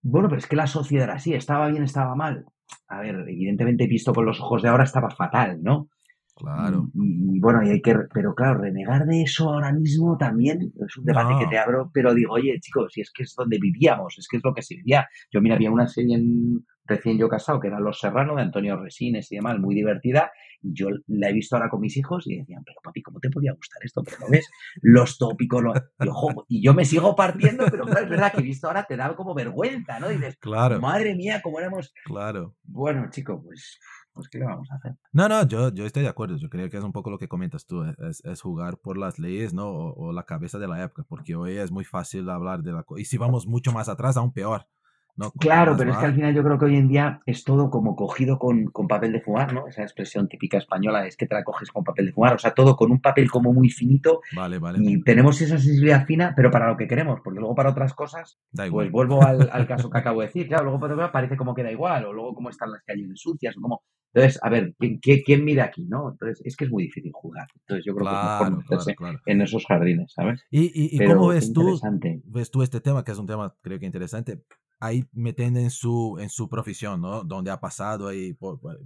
Bueno, pero es que la sociedad era así, estaba bien, estaba mal. A ver, evidentemente visto con los ojos de ahora estaba fatal, ¿no? Claro. Y, bueno, y hay que, pero claro, renegar de eso ahora mismo también es un debate que te abro, pero digo, oye, chicos, si es que es donde vivíamos, es que es lo que se vivía. Yo, mira, había una serie en, recién yo casado, que era Los Serrano, de Antonio Resines y demás, muy divertida, y yo la he visto ahora con mis hijos y decían, pero papi, ¿cómo te podía gustar esto? Pero no ves los tópicos, y, ojo, y yo me sigo partiendo, pero claro, es verdad que he visto ahora te da como vergüenza, ¿no? dices, claro. madre mía, cómo éramos... Claro. Bueno, chico, pues pues ¿qué le vamos a hacer? No, no, yo, yo estoy de acuerdo. Yo creo que es un poco lo que comentas tú, es, es jugar por las leyes, ¿no? O, o, la cabeza de la época, porque hoy es muy fácil hablar de la... Y si vamos mucho más atrás, aún peor claro, pero es que al final yo creo que hoy en día es todo como cogido con, con, papel de fumar, ¿no? Esa expresión típica española es que te la coges con papel de fumar, o sea, todo con un papel como muy finito. Vale, vale. Y tenemos esa sensibilidad fina, pero para lo que queremos, porque luego para otras cosas, pues vuelvo al, al, <laughs> caso que acabo de decir, claro, luego para parece como que da igual, o luego cómo están las calles sucias, o como... Entonces, a ver, ¿quién, quién, mira aquí, no? Entonces, es que es muy difícil jugar. Entonces, yo creo que es mejor meterse en esos jardines, ¿sabes? ¿Y, y, cómo ves tú, ves tú este tema, que es un tema creo que interesante? Ahí metiendo en su, en su profesión, ¿no? Donde ha pasado ahí,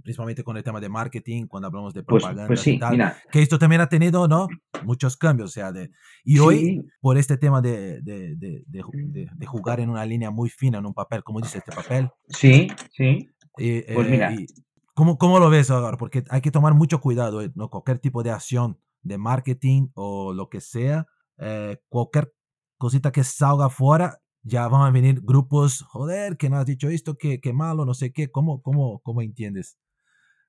principalmente con el tema de marketing, cuando hablamos de pues, propaganda pues, sí, y tal, mira. que esto también ha tenido, ¿no? Muchos cambios, o sea, de, y hoy, por este tema de, de, de, jugar en una línea muy fina, en un papel, ¿cómo dice este papel? Sí, sí. pues mira. Eh, ¿cómo, ¿Cómo lo ves ahora? Porque hay que tomar mucho cuidado, ¿eh? ¿no? Cualquier tipo de acción de marketing o lo que sea, eh, cualquier cosita que salga fuera ya van a venir grupos, joder, que no has dicho esto, que, que malo, no sé qué, ¿cómo, cómo, cómo entiendes?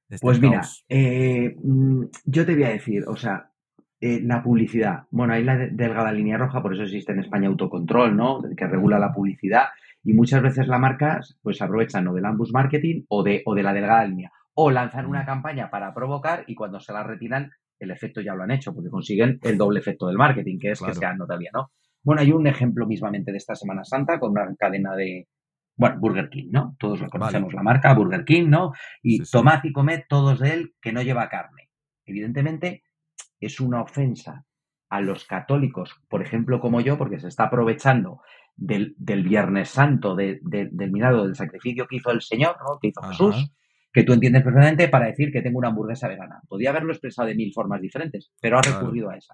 Este pues mira, eh, mm, yo te voy a decir, o sea, eh, la publicidad, bueno, hay la delgada línea roja, por eso existe en España autocontrol, ¿no? Que regula la publicidad y muchas veces las marcas pues aprovechan o del ambus marketing o de, o de la delgada línea o lanzan una mm. campaña para provocar y cuando se la retiran el efecto ya lo han hecho porque consiguen el doble efecto del marketing, que es que sean todavía, ¿no? Bueno, hay un ejemplo mismamente de esta Semana Santa con una cadena de, bueno, Burger King, ¿no? Todos lo conocemos, la marca Burger King, ¿no? Y tomad y comed todos de él que no lleva carne. Evidentemente, es una ofensa a los católicos, por ejemplo, como yo, porque se está aprovechando del, Viernes Santo, del mirado del sacrificio que hizo el Señor, ¿no? Que hizo Jesús, que tú entiendes perfectamente para decir que tengo una hamburguesa vegana. Podía haberlo expresado de mil formas diferentes, pero ha recurrido a esa.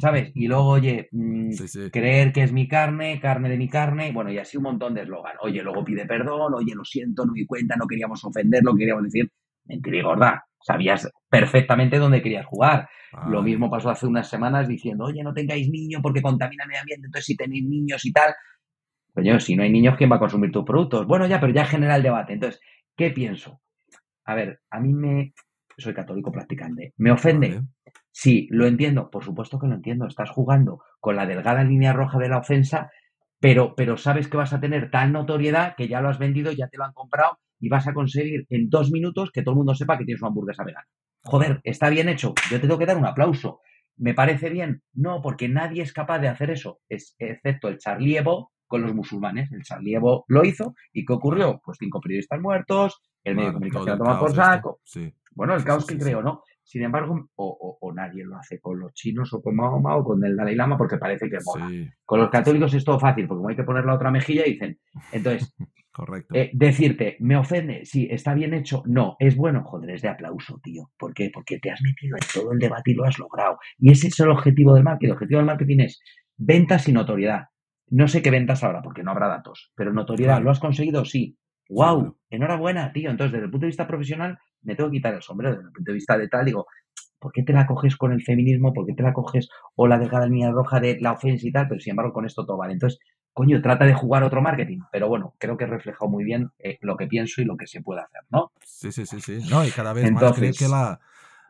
¿Sabes? Y luego, oye, mm, creer que es mi carne, carne de mi carne, bueno, y así un montón de eslogan. Oye, luego pide perdón, oye, lo siento, no di cuenta, no queríamos ofenderlo, queríamos decir, mentira y gorda. Sabías perfectamente dónde querías jugar. Lo mismo pasó hace unas semanas diciendo, oye, no tengáis niños porque contamina el medio ambiente, entonces si tenéis niños y tal. Coño, si no hay niños, ¿quién va a consumir tus productos? Bueno, ya, pero ya genera el debate. Entonces, ¿qué pienso? A ver, a mí me. Soy católico practicante. ¿Me ofende? Sí, lo entiendo, por supuesto que lo entiendo. Estás jugando con la delgada línea roja de la ofensa, pero, pero sabes que vas a tener tal notoriedad que ya lo has vendido, ya te lo han comprado y vas a conseguir en dos minutos que todo el mundo sepa que tienes una hamburguesa vegana. Joder, está bien hecho. Yo te tengo que dar un aplauso. ¿Me parece bien? No, porque nadie es capaz de hacer eso, es, excepto el Charlie Evo con los musulmanes. El Charlie Evo lo hizo y ¿qué ocurrió? Pues cinco periodistas muertos, el medio de comunicación toma por saco. Bueno, el caos que creo, ¿no? Sin embargo, o, nadie lo hace con los chinos o con Mahoma o con el Dalai Lama porque parece que mola. Con los católicos es todo fácil porque como hay que poner la otra mejilla dicen. Entonces, <laughs> Correcto. Eh, decirte, ¿me ofende? Sí, está bien hecho. No, es bueno. Joder, es de aplauso, tío. ¿Por qué? Porque te has metido en todo el debate y lo has logrado. Y ese es el objetivo del marketing. El objetivo del marketing es ventas y notoriedad. No sé qué ventas ahora porque no habrá datos, pero notoriedad, ¿lo has conseguido? Sí. ¡Wow! Enhorabuena, tío. Entonces, desde el punto de vista profesional, me tengo que quitar el sombrero. Desde el punto de vista de tal, digo, ¿por qué te la coges con el feminismo? ¿Por qué te la coges o la delgada línea roja de la ofensa y tal? Pero sin embargo, con esto todo vale. Entonces, coño, trata de jugar otro marketing. Pero bueno, creo que he reflejado muy bien eh, lo que pienso y lo que se puede hacer, ¿no? Sí, sí, sí, sí. No, y cada vez más creo que la,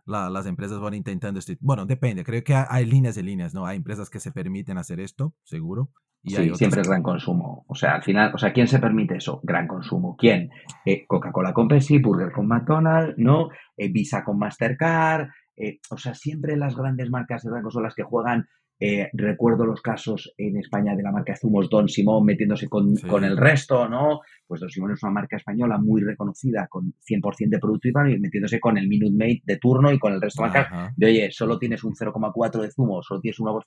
las empresas van intentando, este, bueno, depende, creo que hay líneas de líneas, ¿no? Hay empresas que se permiten hacer esto, seguro, sí, siempre es gran consumo. O sea, al final, o sea, ¿quién se permite eso? Gran consumo. ¿Quién? Eh, Coca-Cola con Pepsi, Burger con McDonald's, ¿no? Eh, Visa con Mastercard. Eh, o sea, siempre las grandes marcas de son las que juegan eh, recuerdo los casos en España de la marca zumos Don Simón metiéndose con, el resto, ¿no? Pues Don Simón es una marca española muy reconocida con 100% de producto y metiéndose con el Minute Maid de turno y con el resto de marcas. De oye, solo tienes un 0,4 de zumo, solo tienes un 1%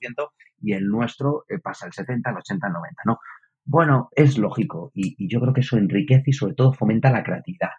y el nuestro eh, pasa el 70, el 80, el 90, ¿no? Bueno, es lógico y, y yo creo que eso enriquece y sobre todo fomenta la creatividad.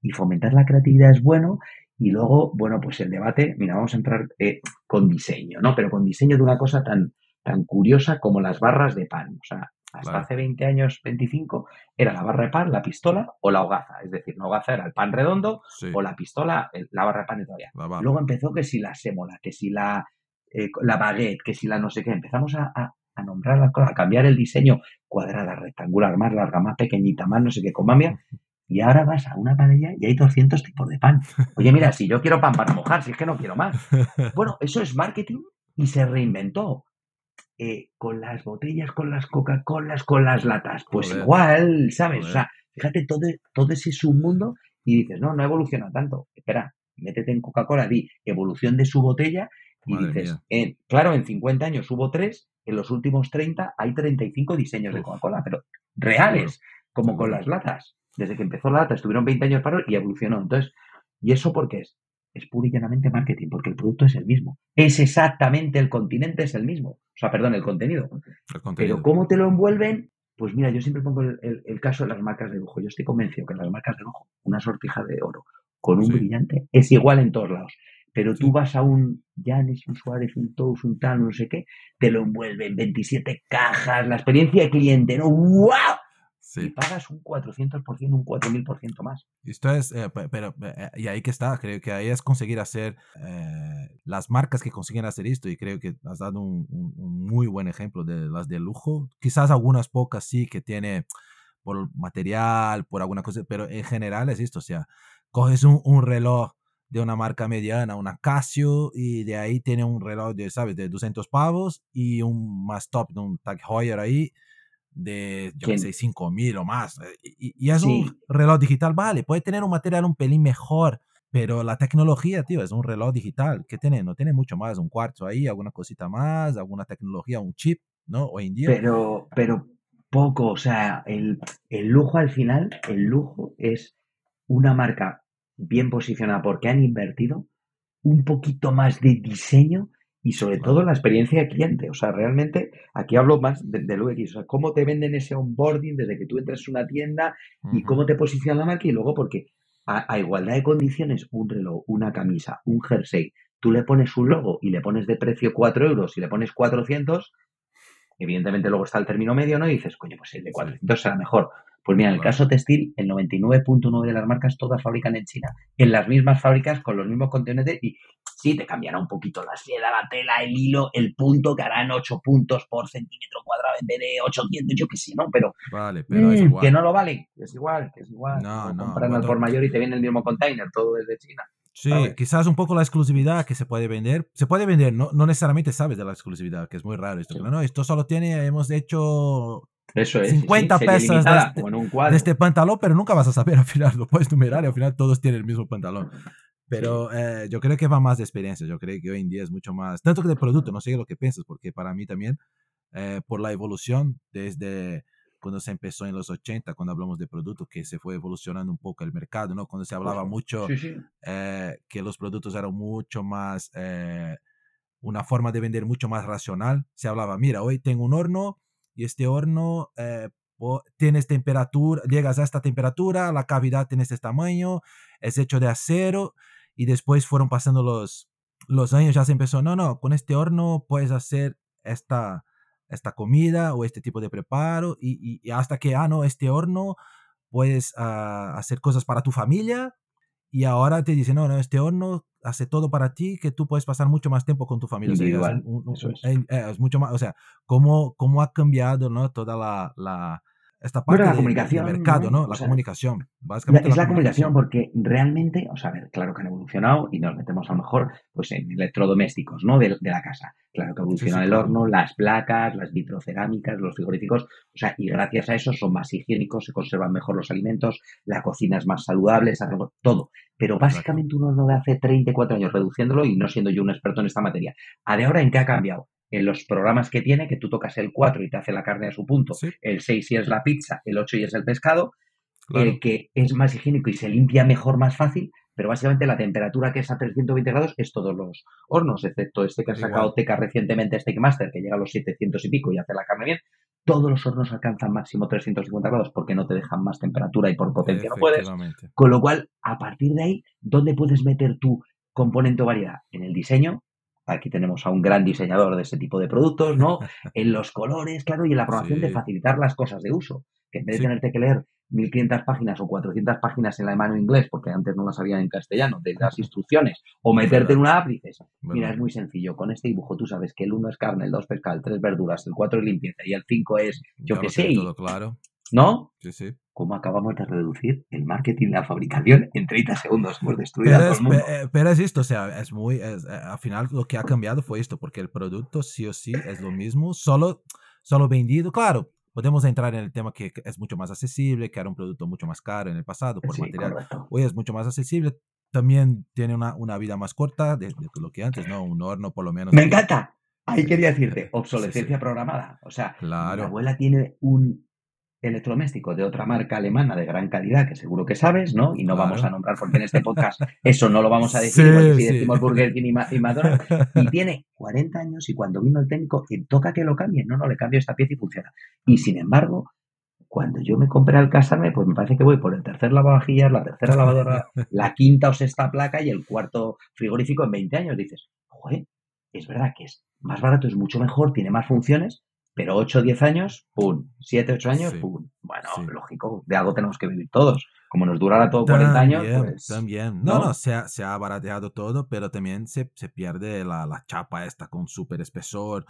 Y fomentar la creatividad es bueno Y luego, bueno, pues el debate, mira, vamos a entrar eh, con diseño, ¿no? Pero con diseño de una cosa tan, tan curiosa como las barras de pan. O sea, hasta hace 20 años, 25, era la barra de pan, la pistola o la hogaza. Es decir, la hogaza era el pan redondo o la pistola, la barra de pan de todavía. Luego empezó que si la sémola, que si la, eh, la baguette, que si la no sé qué. Empezamos a, a, nombrar las cosas, a cambiar el diseño cuadrada, rectangular, más larga, más pequeñita, más no sé qué, con mambia. Y ahora vas a una paella y hay 200 tipos de pan. Oye, mira, si yo quiero pan para mojar, si es que no quiero más. <laughs> Bueno, eso es marketing y se reinventó. Eh, con las botellas, con las Coca-Colas, con las latas. Pues igual, ¿sabes? O sea, fíjate todo, todo ese submundo y dices, no, no evoluciona tanto. Espera, métete en Coca-Cola, di evolución de su botella y dices, eh, claro, en 50 años hubo tres, en los últimos 30 hay 35 diseños de Coca-Cola, pero reales, como con las latas. Desde que empezó la lata estuvieron 20 años para y evolucionó. Entonces, ¿y eso por qué es? Es pura y llanamente marketing, porque el producto es el mismo. Es exactamente el continente, es el mismo. O sea, perdón, el contenido. Pero ¿cómo te lo envuelven? Pues mira, yo siempre pongo el, caso de las marcas de lujo. Yo estoy convencido que las marcas de lujo, una sortija de oro con un brillante, es igual en todos lados. Pero tú vas a un Janes, un Suárez, un Tous, un tal, no sé qué, te lo envuelven 27 cajas, la experiencia de cliente, ¿no? ¡Wow! Y pagas un 400%, un 4000% más. Esto es, eh, pero, eh, y ahí que está, creo que ahí es conseguir hacer eh, las marcas que consiguen hacer esto, y creo que has dado un, muy buen ejemplo de las de lujo. Quizás algunas pocas sí que tiene por material, por alguna cosa, pero en general es esto, o sea, coges un, un reloj de una marca mediana, una Casio, y de ahí tiene un reloj de, ¿sabes?, de 200 pavos y un más top, un Tag Heuer ahí, de, yo qué sé, 5 mil o más. Eh, y, es un reloj digital, vale, puede tener un material un pelín mejor, pero la tecnología, tío, es un reloj digital. ¿Qué tiene? No tiene mucho más, un cuarto ahí, alguna cosita más, alguna tecnología, un chip, ¿no? Hoy en día. Pero, pero poco, o sea, el, el lujo al final, el lujo es una marca bien posicionada porque han invertido un poquito más de diseño y sobre todo la experiencia de cliente. O sea, realmente aquí hablo más del de UX. O sea, cómo te venden ese onboarding desde que tú entras en una tienda y cómo te posiciona la marca y luego porque a, igualdad de condiciones, un reloj, una camisa, un jersey, tú le pones un logo y le pones de precio 4 euros y le pones 400, evidentemente luego está el término medio, ¿no? Y dices, coño, pues el de 400 será mejor. Pues mira, en el caso textil, el 99.9 de las marcas todas fabrican en China, en las mismas fábricas, con los mismos contenedores y sí, te cambiará un poquito la seda, la tela, el hilo, el punto, que harán 8 puntos por centímetro cuadrado en vez de 800, yo que sé, ¿no? Pero, vale, pero es mm, igual. que no lo vale, es igual, que es igual. No, no. Compran al por mayor y te viene el mismo container, todo desde China. Sí, quizás un poco la exclusividad que se puede vender. Se puede vender, no, no necesariamente sabes de la exclusividad, que es muy raro esto. No, esto solo tiene, hemos hecho eso es, 50 pesos de este, de este, pantalón, pero nunca vas a saber al final, <laughs> lo puedes numerar y al final todos tienen el mismo pantalón. Pero eh, yo creo que va más de experiencia, yo creo que hoy en día es mucho más, tanto que de producto, no sé lo que piensas, porque para mí también, eh, por la evolución desde cuando se empezó en los 80, cuando hablamos de producto, que se fue evolucionando un poco el mercado, ¿no? Cuando se hablaba mucho eh, que los productos eran mucho más, una forma de vender mucho más racional, se hablaba, mira, hoy tengo un horno, y este horno eh, tienes temperatura, llegas a esta temperatura, la cavidad tiene este tamaño, es hecho de acero y después fueron pasando los, los años, ya se empezó, no, no, con este horno puedes hacer esta, esta comida o este tipo de preparo y, y, hasta que, ah, no, este horno puedes ah, hacer cosas para tu familia y ahora te dicen, no, no, este horno hace todo para ti, que tú puedes pasar mucho más tiempo con tu familia. Eh, es. mucho más, o sea, cómo, cómo ha cambiado, ¿no? Toda la, la esta parte la comunicación, del mercado, ¿no? La comunicación. Básicamente es la, comunicación. porque realmente, o sea, a ver, claro que han evolucionado y nos metemos a lo mejor pues en electrodomésticos, ¿no? De, la casa. Claro que ha evolucionado el horno, las placas, las vitrocerámicas, los frigoríficos, o sea, y gracias a eso son más higiénicos, se conservan mejor los alimentos, la cocina es más saludable, todo. Pero básicamente un horno de hace 34 años, reduciéndolo y no siendo yo un experto en esta materia. ¿A de ahora en qué ha cambiado? En los programas que tiene, que tú tocas el 4 y te hace la carne a su punto, el 6 y es la pizza, el 8 y es el pescado, el que es más higiénico y se limpia mejor, más fácil, pero básicamente la temperatura que es a 320 grados es todos los hornos, excepto este que ha sacado Teca recientemente, Steakmaster, que llega a los 700 y pico y hace la carne bien, todos los hornos alcanzan máximo 350 grados porque no te dejan más temperatura y por potencia no puedes. Con lo cual, a partir de ahí, ¿dónde puedes meter tu componente o variedad? En el diseño. Aquí tenemos a un gran diseñador de ese tipo de productos, ¿no? <laughs> En los colores, claro, y en la aprobación de facilitar las cosas de uso. Que en vez de tenerte que leer 1500 páginas o 400 páginas en la mano inglés, porque antes no las sabía en castellano, de las instrucciones, o meterte en una app, dices, mira, es muy sencillo, con este dibujo tú sabes que el 1 es carne, el 2 pescado, el 3 verduras, el 4 es limpieza y el 5 es, yo qué sé. Todo claro. ¿No? Sí, sí. ¿Cómo acabamos de reducir el marketing y la fabricación en 30 segundos? Hemos destruido pero, todo el mundo. Eh, pero es esto, o sea, es muy, eh, al final lo que ha cambiado fue esto, porque el producto sí o sí es lo mismo, solo, solo vendido, claro, podemos entrar en el tema que es mucho más accesible, que era un producto mucho más caro en el pasado por material. Hoy es mucho más accesible. También tiene una, una vida más corta de, lo que antes, ¿no? Un horno por lo menos. Me encanta. Ahí quería decirte, obsolescencia programada. O sea, claro. mi abuela tiene un, electrodoméstico de otra marca alemana de gran calidad, que seguro que sabes, ¿no? Y no vamos a nombrar porque en este podcast eso no lo vamos a decir, <laughs> porque si decimos Burger King y, McDonald's, y tiene 40 años y cuando vino el técnico, y toca que lo cambie, no, no, le cambio esta pieza y funciona. Y sin embargo, cuando yo me compré al casarme, pues me parece que voy por el tercer lavavajillas, la tercera lavadora, la quinta o sexta placa y el cuarto frigorífico en 20 años. Dices, joder, es verdad que es más barato, es mucho mejor, tiene más funciones, pero 8 o 10 años, pum. 7, 8 años, pum. Bueno, lógico, de algo tenemos que vivir todos. Como nos durara todo 40 años, pues. También. No, no, se, ha, se, ha, barateado todo, pero también se, se pierde la, la, chapa esta con súper espesor,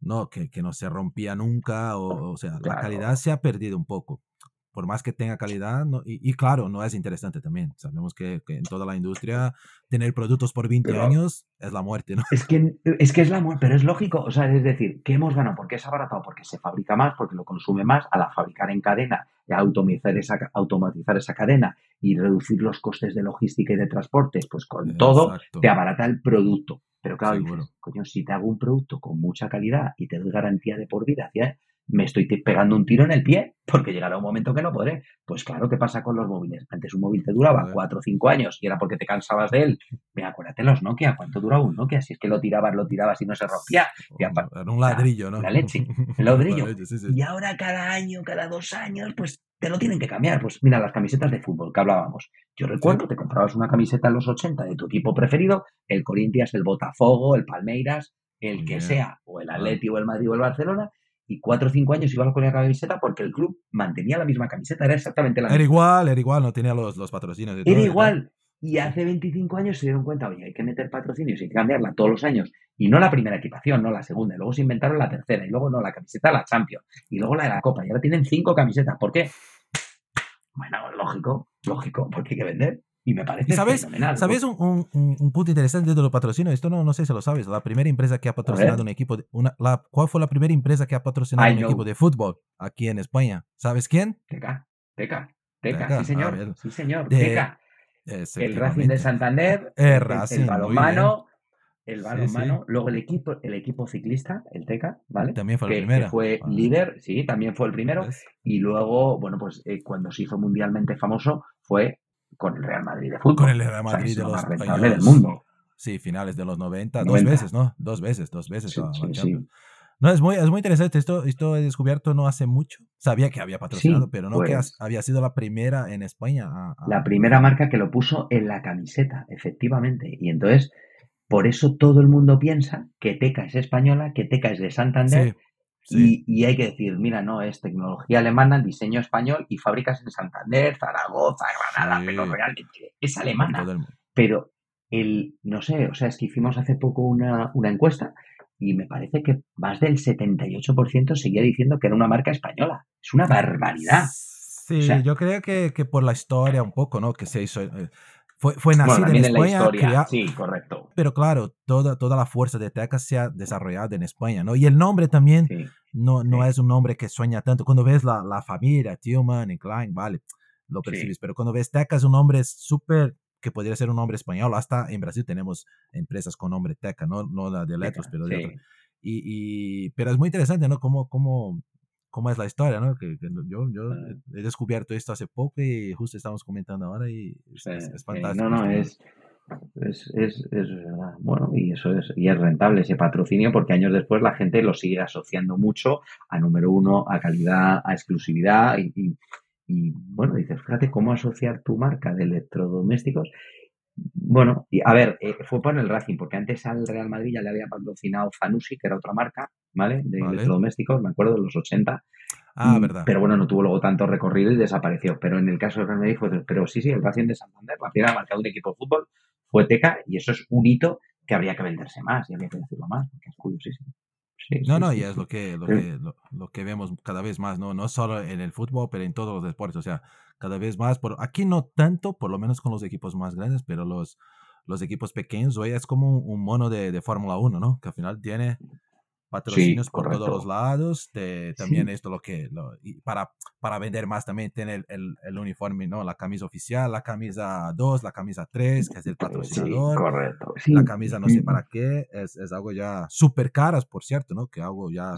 ¿no? Que, que, no se rompía nunca. O, o sea, la calidad se ha perdido un poco por más que tenga calidad, no, y, claro, no es interesante también. Sabemos que, en toda la industria tener productos por 20 años es la muerte, ¿no? Es que, es que es la muerte, pero es lógico. O sea, es decir, ¿qué hemos ganado? Porque es abaratado, porque se fabrica más, porque lo consume más, a la fabricar en cadena y automatizar esa, automatizar esa cadena y reducir los costes de logística y de transportes, pues con todo te abarata el producto. Pero claro, coño, si te hago un producto con mucha calidad y te doy garantía de por vida, ¿sí? Me estoy pegando un tiro en el pie porque llegará un momento que no podré. Pues claro, ¿qué pasa con los móviles? Antes un móvil te duraba cuatro o cinco años y era porque te cansabas de él. Mira, acuérdate los Nokia, ¿cuánto duraba un Nokia? Si es que lo tirabas, lo tirabas y no se rompía. Era un ladrillo, ¿no? La leche, <laughs> el ladrillo. Y ahora cada año, cada dos años, pues te lo tienen que cambiar. Pues mira, las camisetas de fútbol que hablábamos. Yo recuerdo, te comprabas una camiseta en los 80 de tu equipo preferido, el Corinthians, el Botafogo, el Palmeiras, el que sea, o el Atleti, o el Madrid, o el Barcelona, y cuatro o cinco años iba con la camiseta porque el club mantenía la misma camiseta, era exactamente la misma. Era igual, era igual, no tenía los, los patrocinios. era igual. Y hace 25 años se dieron cuenta, oye, hay que meter patrocinios y hay que cambiarla todos los años. Y no la primera equipación, no la segunda. Y luego se inventaron la tercera. Y luego no, la camiseta la Champions. Y luego la de la Copa. Y ahora tienen cinco camisetas. ¿Por qué? Bueno, lógico, lógico, porque hay que vender. Y me parece ¿Sabes, fenomenal. ¿Sabes un, un, un, punto interesante de los patrocinios? Esto no, no sé si lo sabes. La primera empresa que ha patrocinado un equipo. De, una, la, ¿Cuál fue la primera empresa que ha patrocinado un equipo de fútbol aquí en España? ¿Sabes quién? Teca. Teca. Teca, sí señor. Sí señor. Teca. El Racing de Santander. <laughs> El, Racing. El balonmano. El balonmano. Luego el equipo, el equipo ciclista, el Teca, ¿vale? También fue el primero. Fue líder, sí, también fue el primero. Y luego, bueno, pues eh, cuando se hizo mundialmente famoso fue con el Real Madrid de fútbol. Con el Real Madrid de los más rentable del mundo. Sí, finales de los 90, dos veces, ¿no? Dos veces, dos veces. No, es muy, es muy interesante. Esto, esto he descubierto no hace mucho. Sabía que había patrocinado, pero no que pues había sido la primera en España. La primera marca que lo puso en la camiseta, efectivamente. Y entonces, por eso todo el mundo piensa que Teca es española, que Teca es de Santander y, hay que decir, mira, no, es tecnología alemana, diseño español y fábricas en Santander, Zaragoza, Granada, pero realmente es alemana. Pero el, no sé, o sea, es que hicimos hace poco una, una encuesta y me parece que más del 78% seguía diciendo que era una marca española. Es una barbaridad. Sí, yo creo que, que, por la historia un poco, ¿no? Que se hizo, eh, fue, fue nacida en España. sí, correcto. Pero claro, toda, toda la fuerza de Teca se ha desarrollado en España, ¿no? Y el nombre también no, no es un nombre que sueña tanto. Cuando ves la, la familia, Tillman y Klein, vale, lo percibes. Pero cuando ves Teca es un nombre súper que podría ser un nombre español. Hasta en Brasil tenemos empresas con nombre Teca, no, no la de letras, pero de otra. Y, y, pero es muy interesante, ¿no? Cómo, cómo cómo es la historia, ¿no? Que, yo, yo he descubierto esto hace poco y justo estamos comentando ahora y es, fantástico. no, no, es, Es, es, verdad. Bueno, y eso es, y es rentable ese patrocinio porque años después la gente lo sigue asociando mucho a número uno, a calidad, a exclusividad y, y, bueno, dices, fíjate cómo asociar tu marca de electrodomésticos. Bueno, a ver, eh, fue por el Racing, porque antes al Real Madrid ya le había patrocinado Zanussi, que era otra marca, ¿vale? De electrodomésticos, me acuerdo, de los 80. Ah, verdad. Pero bueno, no tuvo luego tanto recorrido y desapareció. Pero en el caso del Real Madrid fue, pero sí, sí, el Racing de Santander, la primera marca de un equipo de fútbol fue Teca y eso es un hito que habría que venderse más y habría que decirlo más, porque es curiosísimo. Sí, no, no, y es lo que, lo, que, lo, que vemos cada vez más, ¿no? No solo en el fútbol, pero en todos los deportes. O sea, cada vez más, por, aquí no tanto, por lo menos con los equipos más grandes, pero los, los equipos pequeños, hoy es como un, mono de, de Fórmula 1, ¿no? Que al final tiene patrocinios por todos los lados. también esto lo que, y para, para vender más también tiene el, el, uniforme, ¿no? La camisa oficial, la camisa 2, la camisa 3, que es el patrocinador. correcto. La camisa no sé para qué, es, es algo ya súper caras, por cierto, ¿no? Que algo ya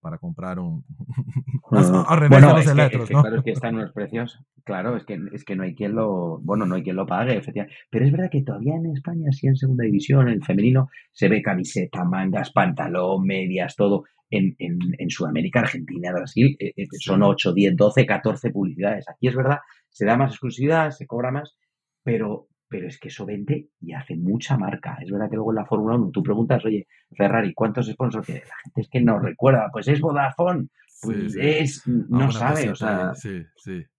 para comprar un... <laughs> <laughs> bueno, es electros, que, ¿no? Claro, es que están unos precios, claro, es que, es que no hay quien lo, bueno, no hay quien lo pague, efectivamente. Pero es verdad que todavía en España, sí en segunda división, en femenino, se ve camiseta, mangas, pantalón, medias, todo. En, en, en Sudamérica, Argentina, Brasil, eh, eh, son 8, 10, 12, 14 publicidades. Aquí es verdad, se da más exclusividad, se cobra más, pero, pero es que eso vende y hace mucha marca. Es verdad que luego en la Fórmula 1 tú preguntas, oye, Ferrari, ¿cuántos sponsors tiene? La gente es que no recuerda, pues es Vodafone, pues es, no sabe, o sea,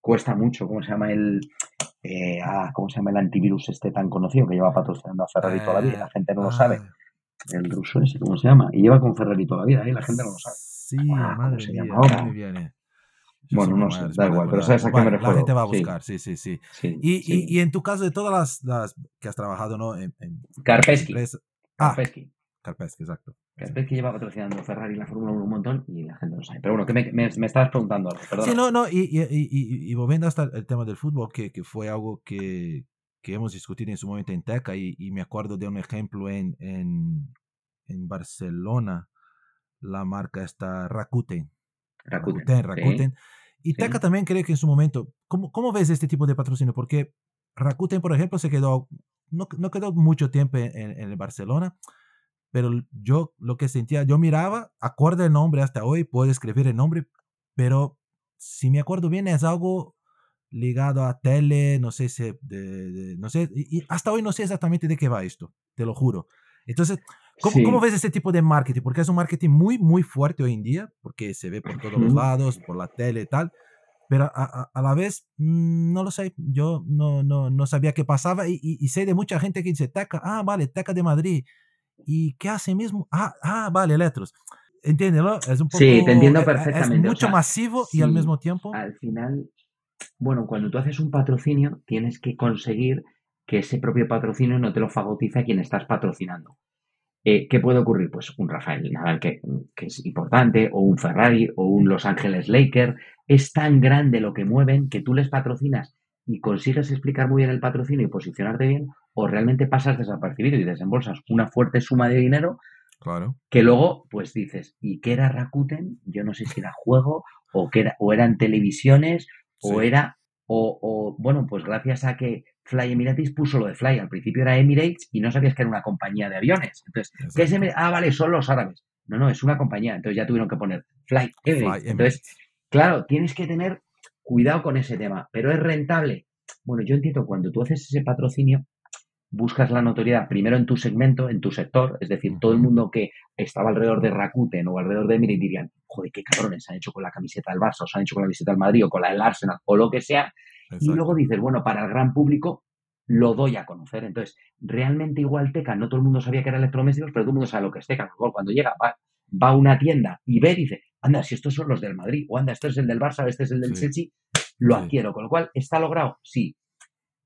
cuesta mucho, ¿cómo se llama el, eh, ah, ¿cómo se llama el antivirus este tan conocido que lleva patrocinando a Ferrari toda la vida? La gente no lo sabe. Ah. El ruso ese, ¿cómo se llama? Y lleva con Ferrari toda la vida, y ¿eh? la gente no lo sabe. Sí, ah, madre mía, bien. Bueno, no sé, da igual, pero sabes a qué me refiero. La gente va a buscar, sí, sí, sí. y, Y, y, en tu caso, de todas las, las que has trabajado, ¿no? En, en Karpesky. Ah, Karpesky. Karpesky, exacto. Karpesky lleva patrocinando Ferrari y la Fórmula 1 un montón y la gente no sabe. Pero bueno, que me, me, me estabas preguntando algo, perdón. Sí, no, no, y, y, y, y volviendo hasta el tema del fútbol, que, que fue algo que, que hemos discutido en su momento en Teca, y, y me acuerdo de un ejemplo en, en, en Barcelona, la marca está Rakuten. Rakuten, Rakuten. Rakuten. Y Teca también creo que en su momento, ¿cómo, ¿cómo ves este tipo de patrocinio? Porque Rakuten, por ejemplo, se quedó, no, no quedó mucho tiempo en, en, Barcelona, pero yo lo que sentía, yo miraba, acuerdo el nombre hasta hoy, puedo escribir el nombre, pero si me acuerdo bien es algo ligado a tele, no sé si, de, no sé, y hasta hoy no sé exactamente de qué va esto, te lo juro. Entonces, ¿cómo, ¿cómo, ves ese tipo de marketing? Porque es un marketing muy, muy fuerte hoy en día, porque se ve por todos los lados, por la tele y tal, pero a, a, la vez, mm, no lo sé, yo no, no, no sabía qué pasaba y, y, sé de mucha gente que dice, Teca, ah, vale, Teca de Madrid. ¿Y qué hace mismo? Ah, ah vale, Electros. Entiéndelo, es un poco... Sí, te entiendo perfectamente. Es mucho masivo y al mismo tiempo... Al final, bueno, cuando tú haces un patrocinio, tienes que conseguir que ese propio patrocinio no te lo fagotiza a quien estás patrocinando. Eh, ¿Qué puede ocurrir? Pues un Rafael Nadal que, es importante, o un Ferrari, o un Los Ángeles Lakers. Es tan grande lo que mueven que tú les patrocinas y consigues explicar muy bien el patrocinio y posicionarte bien, o realmente pasas desapercibido y desembolsas una fuerte suma de dinero Claro. Que luego, pues dices, ¿y qué era Rakuten? Yo no sé si era juego, o que era, o eran televisiones, o era, o, o, bueno, pues gracias a que Fly Emirates puso lo de Fly. Al principio era Emirates y no sabías que era una compañía de aviones. Entonces, ¿qué es Emirates? Ah, vale, son los árabes. No, no, es una compañía. Entonces ya tuvieron que poner Fly Emirates. Entonces, claro, tienes que tener cuidado con ese tema. Pero es rentable. Bueno, yo entiendo cuando tú haces ese patrocinio, buscas la notoriedad primero en tu segmento, en tu sector, es decir, todo el mundo que estaba alrededor de Rakuten o alrededor de Emirates dirían, joder, qué cabrones, se han hecho con la camiseta del Barça, o se han hecho con la camiseta del Madrid, o con la del Arsenal, o lo que sea, y luego dices, bueno, para el gran público lo doy a conocer. Entonces, realmente igual Teca, no todo el mundo sabía que era electrodomésticos, pero todo el mundo sabe lo que es Teca. Cuando llega, va, a una tienda y ve, dice, anda, si estos son los del Madrid, o anda, este es el del Barça, este es el del Chelsea, lo adquiero. Con lo cual, ¿está logrado? Sí.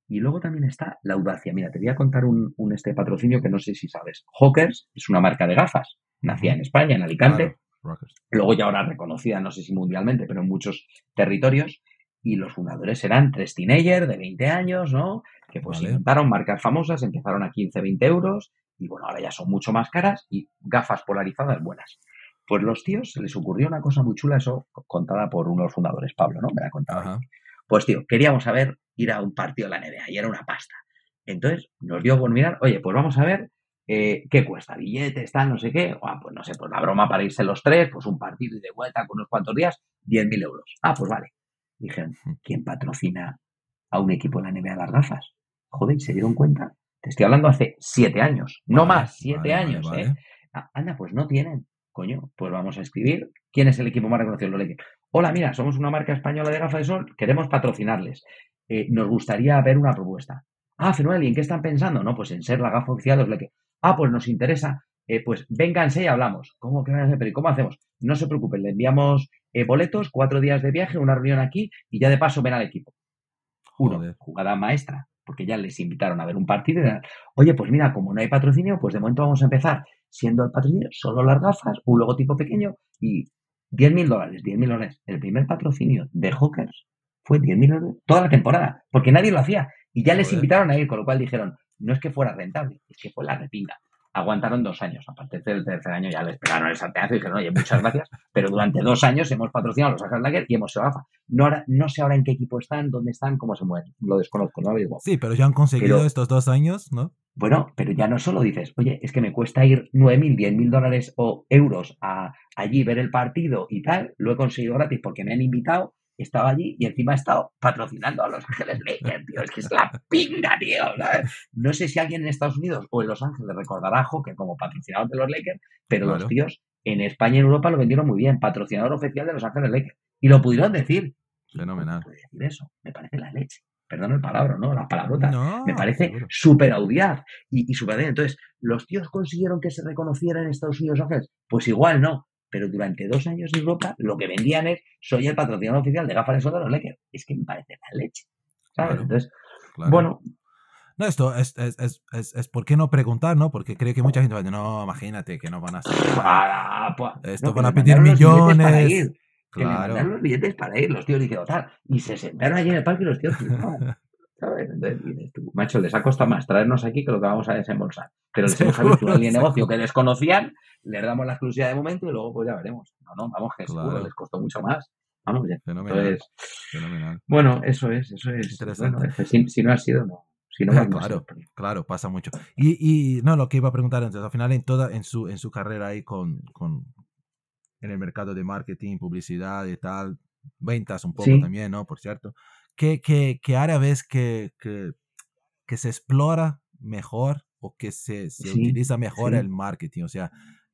Y luego también está la audacia. Mira, te voy a contar un, este patrocinio que no sé si sabes. Hawkers es una marca de gafas. Nacía en España, en Alicante. Luego ya ahora reconocida, no sé si mundialmente, pero en muchos territorios y los fundadores eran tres teenagers de 20 años, ¿no? Que pues inventaron marcas famosas, empezaron a 15, 20 euros y bueno, ahora ya son mucho más caras y gafas polarizadas buenas. Pues los tíos se les ocurrió una cosa muy chula, eso contada por uno de los fundadores, Pablo, ¿no? Me la contaba. Pues tío, queríamos saber ir a un partido de la NBA y era una pasta. Entonces nos dio por mirar, oye, pues vamos a ver eh, qué cuesta, billetes, tal, no sé qué. Ah, pues no sé, pues la broma para irse los tres, pues un partido y de vuelta con unos cuantos días, 10.000 euros. Ah, pues vale. Dijeron, ¿quién patrocina a un equipo de la NBA las gafas? Joder, ¿se dieron cuenta? Te estoy hablando hace siete años, no más, siete años, ¿eh? Ah, anda, pues no tienen. Coño, pues vamos a escribir. ¿Quién es el equipo más reconocido? Los Lakers. Hola, mira, somos una marca española de gafas de sol, queremos patrocinarles. Eh, nos gustaría ver una propuesta. Ah, fenomenal, ¿y en qué están pensando? No, pues en ser la gafa oficial de los Lakers. Ah, pues nos interesa. Eh, pues vénganse y hablamos. ¿Cómo que Pero ¿y cómo hacemos? No se preocupen, le enviamos eh, boletos, cuatro días de viaje, una reunión aquí y ya de paso ven al equipo. Uno, jugada maestra porque ya les invitaron a ver un partido y oye, pues mira, como no hay patrocinio, pues de momento vamos a empezar siendo el patrocinio solo las gafas, un logotipo pequeño y 10 mil dólares, 10 mil dólares. El primer patrocinio de Hawkers fue 10 mil dólares toda la temporada, porque nadie lo hacía. Y ya les invitaron a ir, con lo cual dijeron, no es que fuera rentable, es que fue la repinga aguantaron dos años. A partir del tercer año ya les pegaron el salteazo y dijeron, oye, muchas gracias, <laughs> pero durante dos años hemos patrocinado a los Ángeles Lakers y hemos sido AFA. No, no sé ahora en qué equipo están, dónde están, cómo se mueven. Lo desconozco, no lo digo. Sí, pero ya han conseguido estos dos años, ¿no? Bueno, pero ya no solo dices, oye, es que me cuesta ir 9.000, 10.000 dólares o euros a allí ver el partido y tal, lo he conseguido gratis porque me han invitado estaba allí y encima ha estado patrocinando a Los Ángeles Lakers, tío. Es que es la pinga, tío. No sé si alguien en Estados Unidos o en Los Ángeles recordará a que como patrocinador de los Lakers, pero los tíos en España y en Europa lo vendieron muy bien. Patrocinador oficial de Los Ángeles Lakers. Y lo pudieron decir. Fenomenal. decir eso. Me parece la leche. Perdón el palabra, ¿no? La palabrota. me parece súper audaz y, y súper Entonces, ¿los tíos consiguieron que se reconociera en Estados Unidos Ángeles? Pues igual no pero durante dos años en Europa lo que vendían es soy el patrocinador oficial de gafas de sol de los Lakers. Es que me parece la leche. ¿Sabes? Entonces, bueno. No, esto es, es, es, es, por qué no preguntar, ¿no? Porque creo que mucha gente va a decir, no, imagínate que no van a hacer. <laughs> Pues, esto van a pedir millones. Que me mandaron los billetes para ir, los tíos dijeron tal. Y se sentaron allí en el parque y los tíos <laughs> ¿sabes? Entonces macho, les ha costado más traernos aquí que lo que vamos a desembolsar. Pero les <laughs> hemos abierto línea de negocio que desconocían, les damos la exclusividad de momento y luego pues ya veremos. No, no, vamos, que seguro les costó mucho más. Vamos, ya. Fenomenal. Bueno, eso es, eso es. Interesante. si, no ha sido, no. Si no, claro, claro, pasa mucho. Y, y, no, lo que iba a preguntar antes, al final en toda, en su, en su carrera ahí con, con, en el mercado de marketing, publicidad y tal, ventas un poco también, ¿no? Por cierto. ¿Qué, qué, qué área ves que, que, que, se explora mejor o que se, se utiliza mejor el marketing? O sea,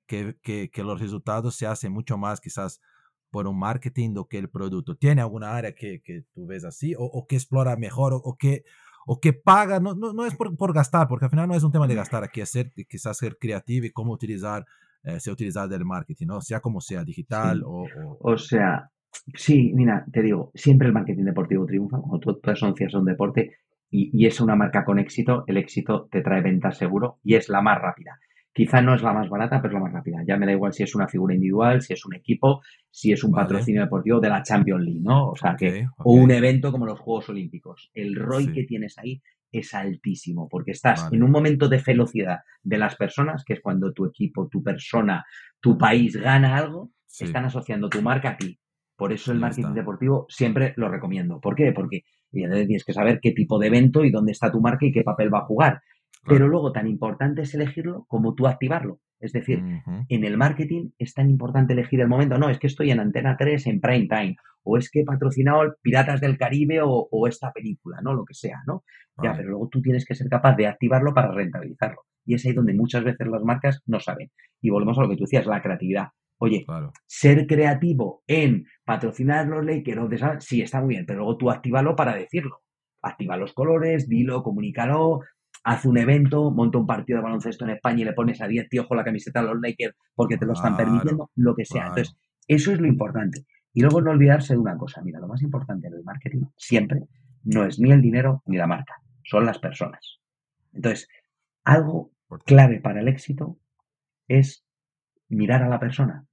que, que, que, los resultados se hacen mucho más quizás por un marketing do que el producto. ¿Tiene alguna área que, que tú ves así o, o que explora mejor o, o, que, o que paga? No, no, no es por, por, gastar, porque al final no es un tema de gastar, aquí es ser, quizás ser creativo y cómo utilizar, eh, se utilizar el marketing, ¿no? sea como sea, digital o, o... O sea, Sí, mira, te digo, siempre el marketing deportivo triunfa, cuando tú, tú asocias un deporte y, y, es una marca con éxito, el éxito te trae ventas seguro y es la más rápida. Quizá no es la más barata, pero es la más rápida. Ya me da igual si es una figura individual, si es un equipo, si es un patrocinio deportivo de la Champions League, ¿no? O sea, que, o un evento como los Juegos Olímpicos. El ROI que tienes ahí es altísimo, porque estás en un momento de velocidad de las personas, que es cuando tu equipo, tu persona, tu país gana algo, están asociando tu marca a ti. Por eso el marketing deportivo siempre lo recomiendo. ¿Por qué? Porque tienes que saber qué tipo de evento y dónde está tu marca y qué papel va a jugar. Pero luego tan importante es elegirlo como tú activarlo. Es decir, en el marketing es tan importante elegir el momento. No, es que estoy en Antena 3 en prime time. O es que he patrocinado Piratas del Caribe o, esta película, ¿no? Lo que sea, ¿no? Ya, pero luego tú tienes que ser capaz de activarlo para rentabilizarlo. Y es ahí donde muchas veces las marcas no saben. Y volvemos a lo que tú decías, la creatividad. Oye, ser creativo en patrocinar los Lakers, o sí, está muy bien, pero luego tú actívalo para decirlo. Activa los colores, dilo, comunícalo, haz un evento, monta un partido de baloncesto en España y le pones a 10 tíos con la camiseta de los Lakers porque te lo están permitiendo, lo que sea. Entonces, eso es lo importante. Y luego no olvidarse de una cosa. Mira, lo más importante en el marketing siempre no es ni el dinero ni la marca, son las personas. Entonces, algo clave para el éxito es mirar a la persona.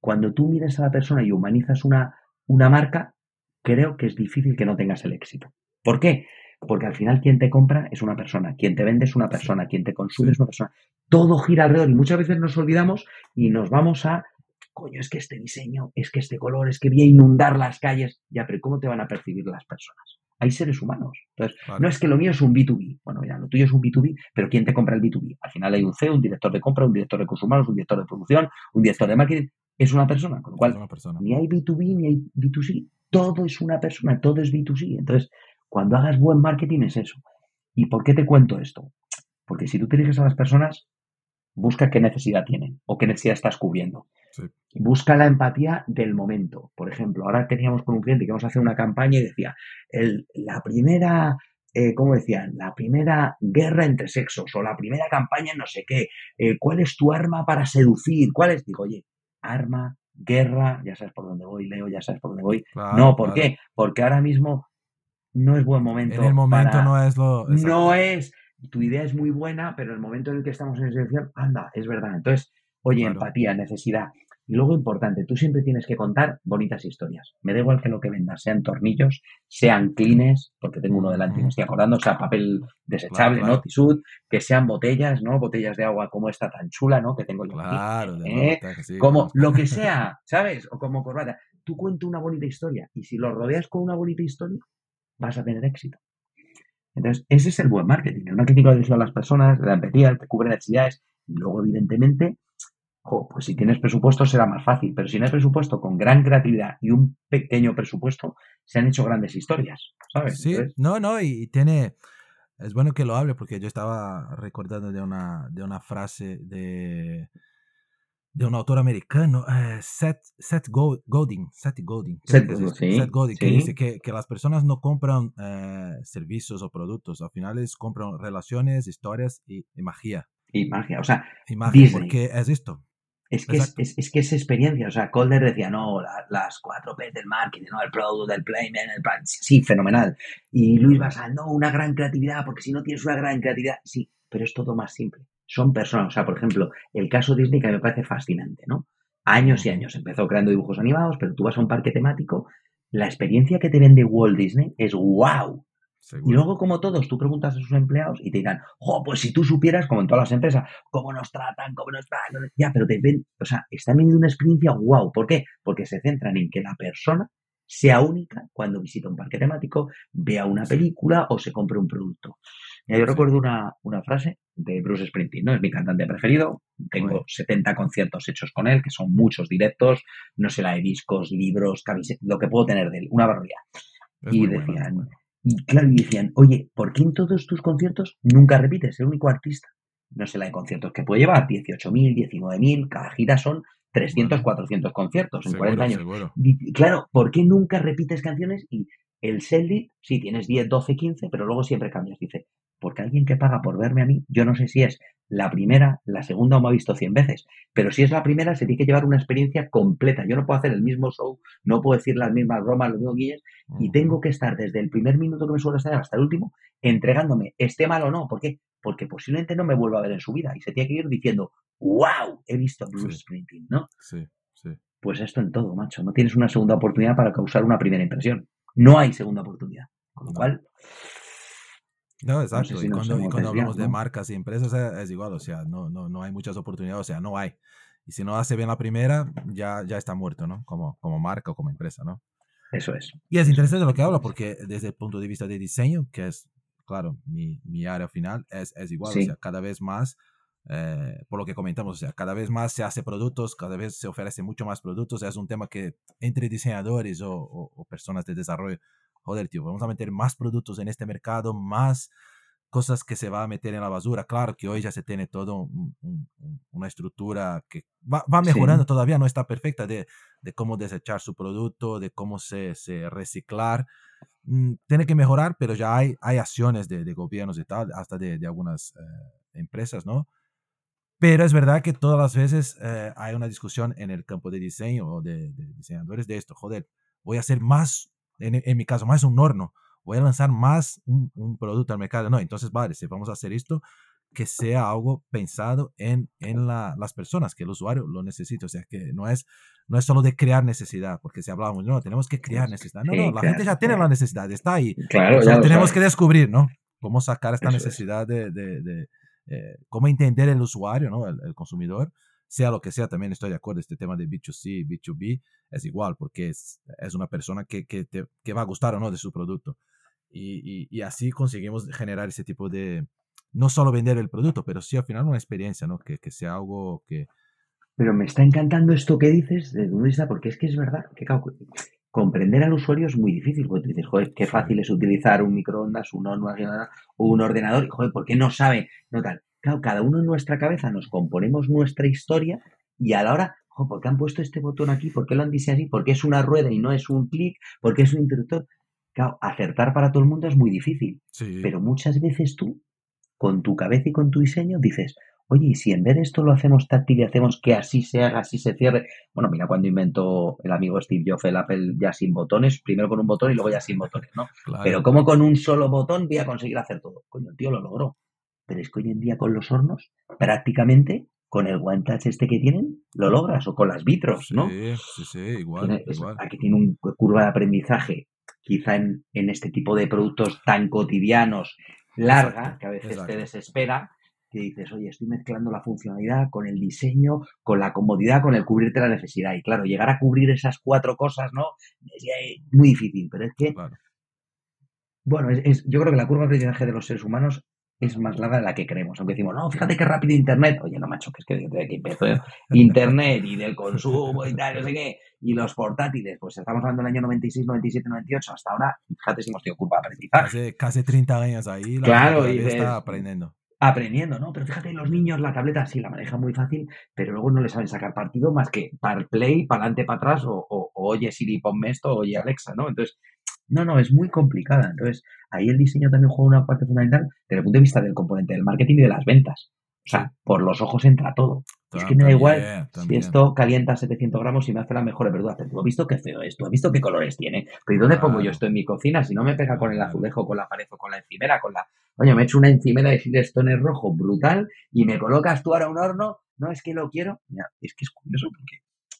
Cuando tú miras a la persona y humanizas una, una marca, creo que es difícil que no tengas el éxito. ¿Por qué? Porque al final quien te compra es una persona, quien te vende es una persona, quien te consume es una persona. Todo gira alrededor y muchas veces nos olvidamos y nos vamos a, coño, es que este diseño, es que este color, es que voy a inundar las calles. Ya, pero ¿cómo te van a percibir las personas? Hay seres humanos. Entonces, no es que lo mío es un B2B. Bueno, ya, lo tuyo es un B2B, pero ¿quién te compra el B2B? Al final hay un CEO, un director de compra, un director de recursos humanos, un director de producción, un director de marketing. Es una persona, con lo cual ni hay B2B ni hay B2C. Todo es una persona, todo es B2C. Entonces, cuando hagas buen marketing es eso. ¿Y por qué te cuento esto? Porque si tú te diriges a las personas, busca qué necesidad tienen o qué necesidad estás cubriendo. Busca la empatía del momento. Por ejemplo, ahora teníamos con un cliente que vamos a hacer una campaña y decía, el, la primera, eh, ¿cómo decían? La primera guerra entre sexos o la primera campaña en no sé qué. Eh, ¿Cuál es tu arma para seducir? ¿Cuál es? Digo, oye, arma, guerra, ya sabes por dónde voy, Leo, ya sabes por dónde voy. no, ¿por qué? Porque ahora mismo no es buen momento. En el momento no es lo. No es. Tu idea es muy buena, pero el momento en el que estamos en situación, anda, es verdad. Entonces, oye, empatía, necesidad. Y luego, importante, tú siempre tienes que contar bonitas historias. Me da igual que lo que vendas, sean tornillos, sean clines, porque tengo uno delante y me estoy acordando, sea papel desechable, ¿no? Tisud, que sean botellas, ¿no? Botellas de agua como esta tan chula, ¿no? Que tengo yo claro, aquí. ¿eh? como lo que <laughs> sea, ¿sabes? O como corbata. Tú cuenta una bonita historia y si lo rodeas con una bonita historia, vas a tener éxito. Entonces, ese es el buen marketing. El marketing dirigido a las personas, la empatía, te cubre necesidades y luego, evidentemente, pues si tienes presupuesto será más fácil, pero si no hay presupuesto con gran creatividad y un pequeño presupuesto, se han hecho grandes historias, ¿sabes? Sí, no, no, y tiene, es bueno que lo hable porque yo estaba recordando de una, de una frase de, de un autor americano, eh, Seth, Seth Godin, Seth Godin, Seth, Godin que dice que, que, las personas no compran eh, servicios o productos, al final compran relaciones, historias y, magia. Y magia, o sea, y magia, porque es esto. Es que es, es, que es experiencia. O sea, Calder decía, no, las cuatro P del marketing, ¿no? El product, el playment, el plan. Sí, fenomenal. Y Luis Basal, no, una gran creatividad, porque si no tienes una gran creatividad, sí, pero es todo más simple. Son personas. O sea, por ejemplo, el caso Disney que me parece fascinante, ¿no? Años y años. Empezó creando dibujos animados, pero tú vas a un parque temático, la experiencia que te vende Walt Disney es wow. Y luego, como todos, tú preguntas a sus empleados y te dirán, jo, pues si tú supieras, como en todas las empresas, cómo nos tratan, cómo nos tratan, ya, pero te ven, o sea, están viendo una experiencia wow. ¿Por qué? Porque se centran en que la persona sea única cuando visita un parque temático, vea una película o se compre un producto. yo recuerdo una, una, frase de Bruce Springsteen, ¿no? Es mi cantante preferido. Tengo 70 conciertos hechos con él, que son muchos directos, no sé la de discos, libros, camisetas, lo que puedo tener de él, una barbaridad. y decían, y claro, y decían, oye, ¿por qué en todos tus conciertos nunca repites? El único artista. No sé la de conciertos que puede llevar, 18.000, 19.000, cada gira son 300, 400 conciertos en 40 años. claro, ¿por qué nunca repites canciones? Y el Selly, sí, tienes 10, 12, 15, pero luego siempre cambias. Dice, porque alguien que paga por verme a mí, yo no sé si es la primera, la segunda o me ha visto 100 veces, pero si es la primera se tiene que llevar una experiencia completa. Yo no puedo hacer el mismo show, no puedo decir las mismas bromas, los mismos guilles, y tengo que estar desde el primer minuto que me suelo estar hasta el último entregándome, esté mal o no. ¿Por qué? Porque posiblemente no me vuelva a ver en su vida y se tiene que ir diciendo, wow, he visto a Bruce Springsteen, ¿no? Sí, sí. Pues esto en todo, macho. No tienes una segunda oportunidad para causar una primera impresión. No hay segunda oportunidad. Con lo cual, no, exacto. y, cuando, hablamos de marcas y empresas es, igual, o sea, no, no, no hay muchas oportunidades, o sea, no hay. Y si no hace bien la primera, ya, ya está muerto, ¿no? Como, como marca o como empresa, ¿no? Eso es. Y es interesante lo que habla, porque desde el punto de vista de diseño, que es, claro, mi, mi área final, es, es igual, o sea, cada vez más, eh, por lo que comentamos, o sea, cada vez más se hace productos, cada vez se ofrece mucho más productos, es un tema que entre diseñadores o, o personas de desarrollo joder, tío, vamos a meter más productos en este mercado, más cosas que se va a meter en la basura. Claro que hoy ya se tiene todo una estructura que va, mejorando, todavía no está perfecta de, de, cómo desechar su producto, de cómo se, se reciclar. Mm, tiene que mejorar, pero ya hay, hay acciones de, de gobiernos y tal, hasta de, de algunas eh, empresas, ¿no? Pero es verdad que todas las veces eh, hay una discusión en el campo de diseño o de, de diseñadores de esto, joder, voy a hacer más en, mi caso, más un horno, voy a lanzar más un, producto al mercado. No, entonces, vale, si vamos a hacer esto, que sea algo pensado en, en la, las personas, que el usuario lo necesite. O sea, que no es, no es solo de crear necesidad, porque si hablamos, no, tenemos que crear necesidad. No, no, la gente ya tiene la necesidad, está ahí. Claro, ya tenemos que descubrir, ¿no? Cómo sacar esta necesidad de, de, de eh, cómo entender el usuario, ¿no? El, el consumidor sea lo que sea, también estoy de acuerdo, este tema de B2C, B2B es igual, porque es, es una persona que, que, te, que va a gustar o no de su producto. y, así conseguimos generar ese tipo de, no solo vender el producto, pero sí al final una experiencia, ¿no? Que, que sea algo que... Pero me está encantando esto que dices de vista, porque es que es verdad, que comprender al usuario es muy difícil, porque tú dices, joder, qué fácil es utilizar un microondas, un ordenador, un ordenador, y joder, ¿por qué no sabe? No tal. Claro, cada uno en nuestra cabeza nos componemos nuestra historia y a la hora, joder, ¿por qué han puesto este botón aquí? ¿Por qué lo han diseñado así? ¿Por qué es una rueda y no es un clic? ¿Por qué es un interruptor? Claro, acertar para todo el mundo es muy difícil. Pero muchas veces tú, con tu cabeza y con tu diseño, dices, oye, y si en vez de esto lo hacemos táctil y hacemos que así se haga, así se cierre. Bueno, mira cuando inventó el amigo Steve Jobs el Apple ya sin botones, primero con un botón y luego ya sin botones, ¿no? Pero ¿cómo con un solo botón voy a conseguir hacer todo? Coño, el tío lo logró. Pero es que hoy en día con los hornos, prácticamente con el one touch este que tienen, lo logras, o con las vitros, ¿no? Sí, sí, sí, igual. Aquí tiene una curva de aprendizaje, quizá en, este tipo de productos tan cotidianos, larga, que a veces te desespera, que dices, oye, estoy mezclando la funcionalidad con el diseño, con la comodidad, con el cubrirte la necesidad. Y claro, llegar a cubrir esas cuatro cosas, ¿no? Es muy difícil, pero es que, bueno, es, yo creo que la curva de aprendizaje de los seres humanos es más larga de la que creemos. Aunque decimos, no, fíjate qué rápido Internet. Oye, no, macho, que es que desde que empezó <laughs> Internet y del consumo y tal, no sé qué, y los portátiles, pues estamos hablando del año 96, 97, 98, hasta ahora, fíjate si hemos tenido curva de aprendizaje. Casi, 30 años ahí, la claro, y está aprendiendo aprendiendo, ¿no? Pero fíjate, los niños la tableta sí la manejan muy fácil, pero luego no le saben sacar partido más que para play, para adelante, para atrás, o, o, oye Siri, ponme esto, oye Alexa, ¿no? Entonces, no, no, es muy complicada. Entonces, ahí el diseño también juega una parte fundamental desde el punto de vista del componente del marketing y de las ventas. O sea, por los ojos entra todo. es que me da igual si esto calienta 700 gramos y me hace la mejor verdura. Pero tú has visto qué feo es, tú has visto qué colores tiene. Pero ¿y dónde pongo yo esto en mi cocina? Si no me pega con el azulejo, con la pared o con la encimera, con la... Oye, me he hecho una encimera de Silestone rojo brutal y me colocas tú ahora un horno. No, es que lo quiero. Mira, es que es curioso porque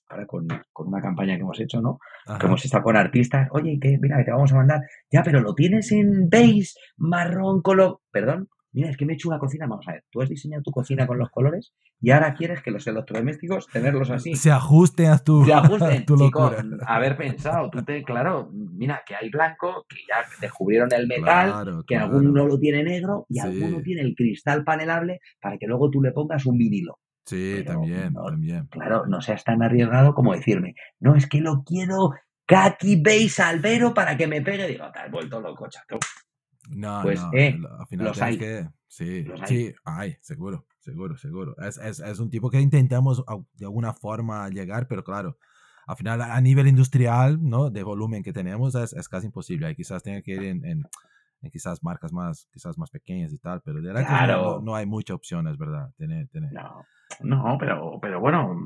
ahora con, una campaña que hemos hecho, ¿no? Que hemos estado con artistas. Oye, que mira, que te vamos a mandar. Ya, pero lo tienes en beige, marrón, color. Perdón, mira, es que me he hecho una cocina, vamos a ver, tú has diseñado tu cocina con los colores y ahora quieres que los electrodomésticos tenerlos así. Se ajusten a tu, Se ajusten, tu chico, haber pensado, tú te, claro, mira, que hay blanco, que ya descubrieron el metal, que alguno lo tiene negro y alguno tiene el cristal panelable para que luego tú le pongas un vinilo. Sí, también, también. Claro, no seas tan arriesgado como decirme, no, es que lo quiero kaki beige albero para que me pegue. Digo, te has vuelto loco, chato. No, pues, no, eh, al final los hay. Que, sí, sí, hay, seguro, seguro, seguro. Es, es, es, un tipo que intentamos de alguna forma llegar, pero claro, al final a nivel industrial, ¿no? De volumen que tenemos es, es casi imposible. Ahí quizás tenga que ir en, en, quizás marcas más, quizás más pequeñas y tal, pero de claro. no, no, hay muchas opciones, ¿verdad? Tener, tener. No, no, pero, pero bueno,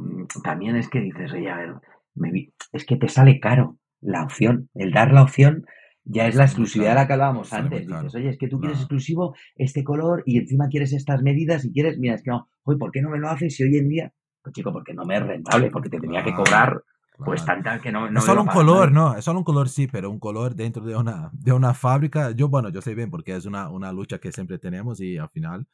también es que dices, oye, a ver, me es que te sale caro la opción, el dar la opción ya es la exclusividad de la que hablábamos antes. Dices, oye, es que tú quieres exclusivo este color y encima quieres estas medidas y quieres, mira, es que no, oye, ¿por qué no me lo haces si hoy en día? Pues chico, porque no me es rentable, porque te tenía que cobrar pues tanta que no, no es solo un color, no, es solo un color sí, pero un color dentro de una, de una fábrica, yo bueno, yo sé bien porque es una, una lucha que siempre tenemos y al final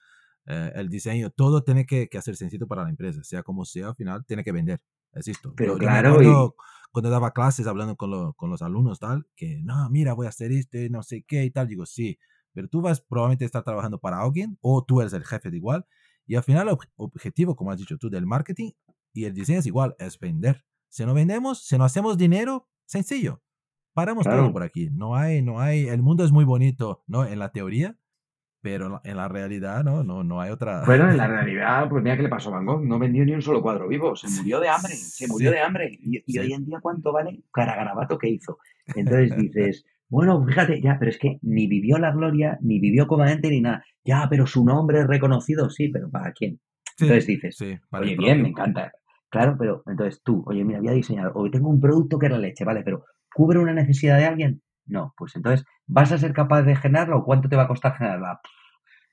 eh, el diseño, todo tiene que, que hacer sencillo para la empresa, sea como sea, al final tiene que vender, es esto. Pero claro, y cuando daba clases hablando con, con, los alumnos, tal, que no, mira, voy a hacer esto, no sé qué y tal. Digo, sí, pero tú vas probablemente a estar trabajando para alguien o tú eres el jefe de igual. Y al final, el objetivo, como has dicho tú, del marketing y el diseño es igual, es vender. Si no vendemos, si no hacemos dinero, sencillo. Paramos todo por aquí. No hay, no hay, el mundo es muy bonito, ¿no? En la teoría, pero en la realidad no, no, no hay otra. Bueno, en la <laughs> realidad, pues mira qué le pasó a Van Gogh, no vendió ni un solo cuadro vivo, se murió de hambre, se murió de hambre. Y, hoy en día, ¿cuánto vale cada garabato que hizo? Entonces dices, <laughs> bueno, fíjate, ya, pero es que ni vivió la gloria, ni vivió comandante, ni nada. Ya, pero su nombre es reconocido, sí, pero ¿para quién? Entonces dices, oye, bien, me encanta. Claro, pero entonces tú, oye, mira, voy a diseñar, hoy tengo un producto que es la leche, ¿vale? Pero ¿cubre una necesidad de alguien? No, pues entonces, ¿vas a ser capaz de generarla o cuánto te va a costar generarla?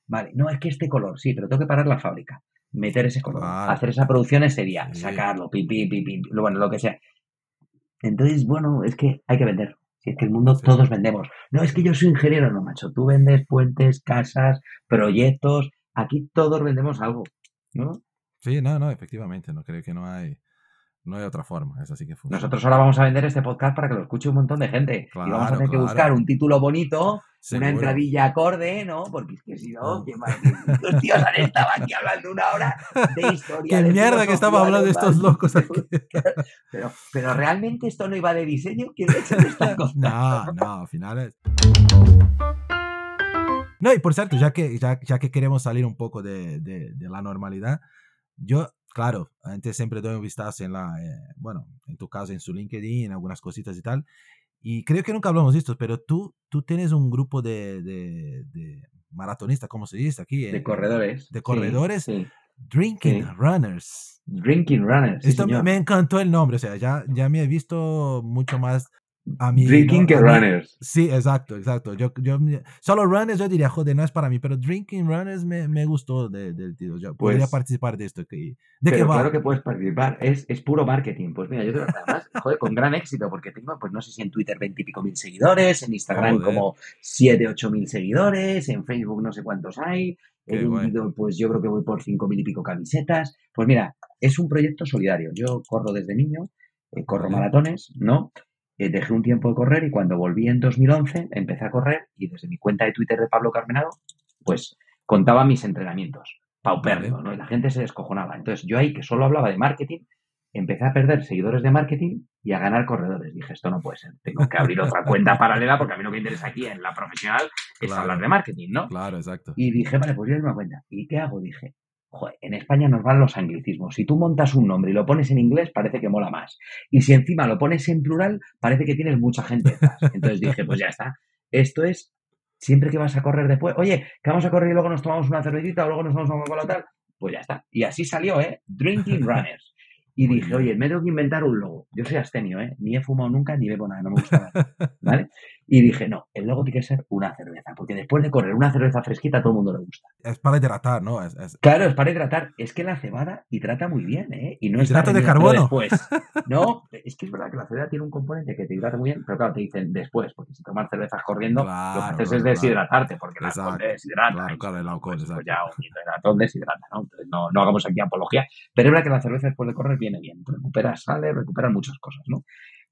Vale, no, es que este color, sí, pero tengo que parar la fábrica, meter ese color, hacer esa producción ese día, sacarlo, pipi, pipi, bueno, lo que sea. Entonces, bueno, es que hay que vender. Si es que el mundo todos vendemos. No, es que yo soy ingeniero, no, macho. Tú vendes puentes, casas, proyectos. Aquí todos vendemos algo, ¿no? Sí, no, no, efectivamente. No creo que no hay No hay otra forma, es así que funciona. Nosotros ahora vamos a vender este podcast para que lo escuche un montón de gente. y vamos a tener que buscar un título bonito, una entradilla acorde, ¿no? Porque es que si no, mal. Los tíos han estado aquí hablando una hora de <laughs> historia. Qué mierda que estaba hablando de estos locos aquí. <laughs> Pero, pero realmente esto no iba de diseño. <laughs> No, no, al final es. No, y por cierto, ya que, ya, ya que queremos salir un poco de, de, de la normalidad, yo claro, antes siempre doy un vistazo en la, eh, bueno, en tu caso en su LinkedIn, algunas cositas y tal. Y creo que nunca hablamos de esto, pero tú, tú tienes un grupo de, de, de maratonistas, ¿cómo se dice aquí? De corredores. De corredores. Drinking Runners. Drinking Runners. Esto me, encantó el nombre, o sea, ya, ya me he visto mucho más a mí, drinking que runners. Sí, exacto, exacto. Yo, yo, solo runners yo diría, joder, no es para mí, pero drinking runners me, me gustó del tío. Yo podría pues participar de esto. ¿De qué va? Claro que puedes participar, es, es puro marketing. Pues mira, yo creo que además, joder, con gran éxito, porque tengo, pues no sé si en Twitter veintipico mil seguidores, en Instagram como siete, ocho mil seguidores, en Facebook no sé cuántos hay. He vendido, pues yo creo que voy por cinco mil y pico camisetas. Pues mira, es un proyecto solidario. Yo corro desde niño, eh, corro maratones, ¿no? Eh, dejé un tiempo de correr y cuando volví en 2011 empecé a correr y desde mi cuenta de Twitter de Pablo Carmenado, pues contaba mis entrenamientos, paupérrimo, ¿no? Y la gente se descojonaba. Entonces yo ahí, que solo hablaba de marketing, empecé a perder seguidores de marketing y a ganar corredores. Dije, esto no puede ser, tengo que abrir otra cuenta <laughs> paralela porque a mí lo que me interesa aquí en la profesional es hablar de marketing, ¿no? Claro, exacto. Y dije, vale, pues yo una cuenta. ¿Y qué hago? Dije, en España nos van los anglicismos. Si tú montas un nombre y lo pones en inglés, parece que mola más. Y si encima lo pones en plural, parece que tienes mucha gente detrás. Entonces dije, pues ya está. Esto es siempre que vas a correr después. Oye, que vamos a correr y luego nos tomamos una cervecita o luego nos tomamos una coca tal. Pues ya está. Y así salió, ¿eh? Drinking Runners. Y dije, oye, me tengo que inventar un logo. Yo soy abstemio, ¿eh? Ni he fumado nunca ni bebo nada, no me gusta nada. ¿Vale? Y dije, no, el logo tiene que ser una cerveza, porque después de correr una cerveza fresquita a todo el mundo le gusta. Es para hidratar, ¿no? Es, Claro, es para hidratar. Es que la cebada hidrata muy bien, ¿eh? Y no es de carbono. Después. <laughs> No, es que es verdad que la cebada tiene un componente que te hidrata muy bien, pero claro, te dicen después, porque si tomas cervezas corriendo, lo que haces es deshidratarte, porque la alcohol deshidrata. Claro, claro, el alcohol, pues, pues ya un hidratón deshidrata, ¿no? Entonces no, no hagamos aquí apología. Pero es verdad que la cerveza después de correr viene bien. Recuperas sale, recuperas muchas cosas, ¿no?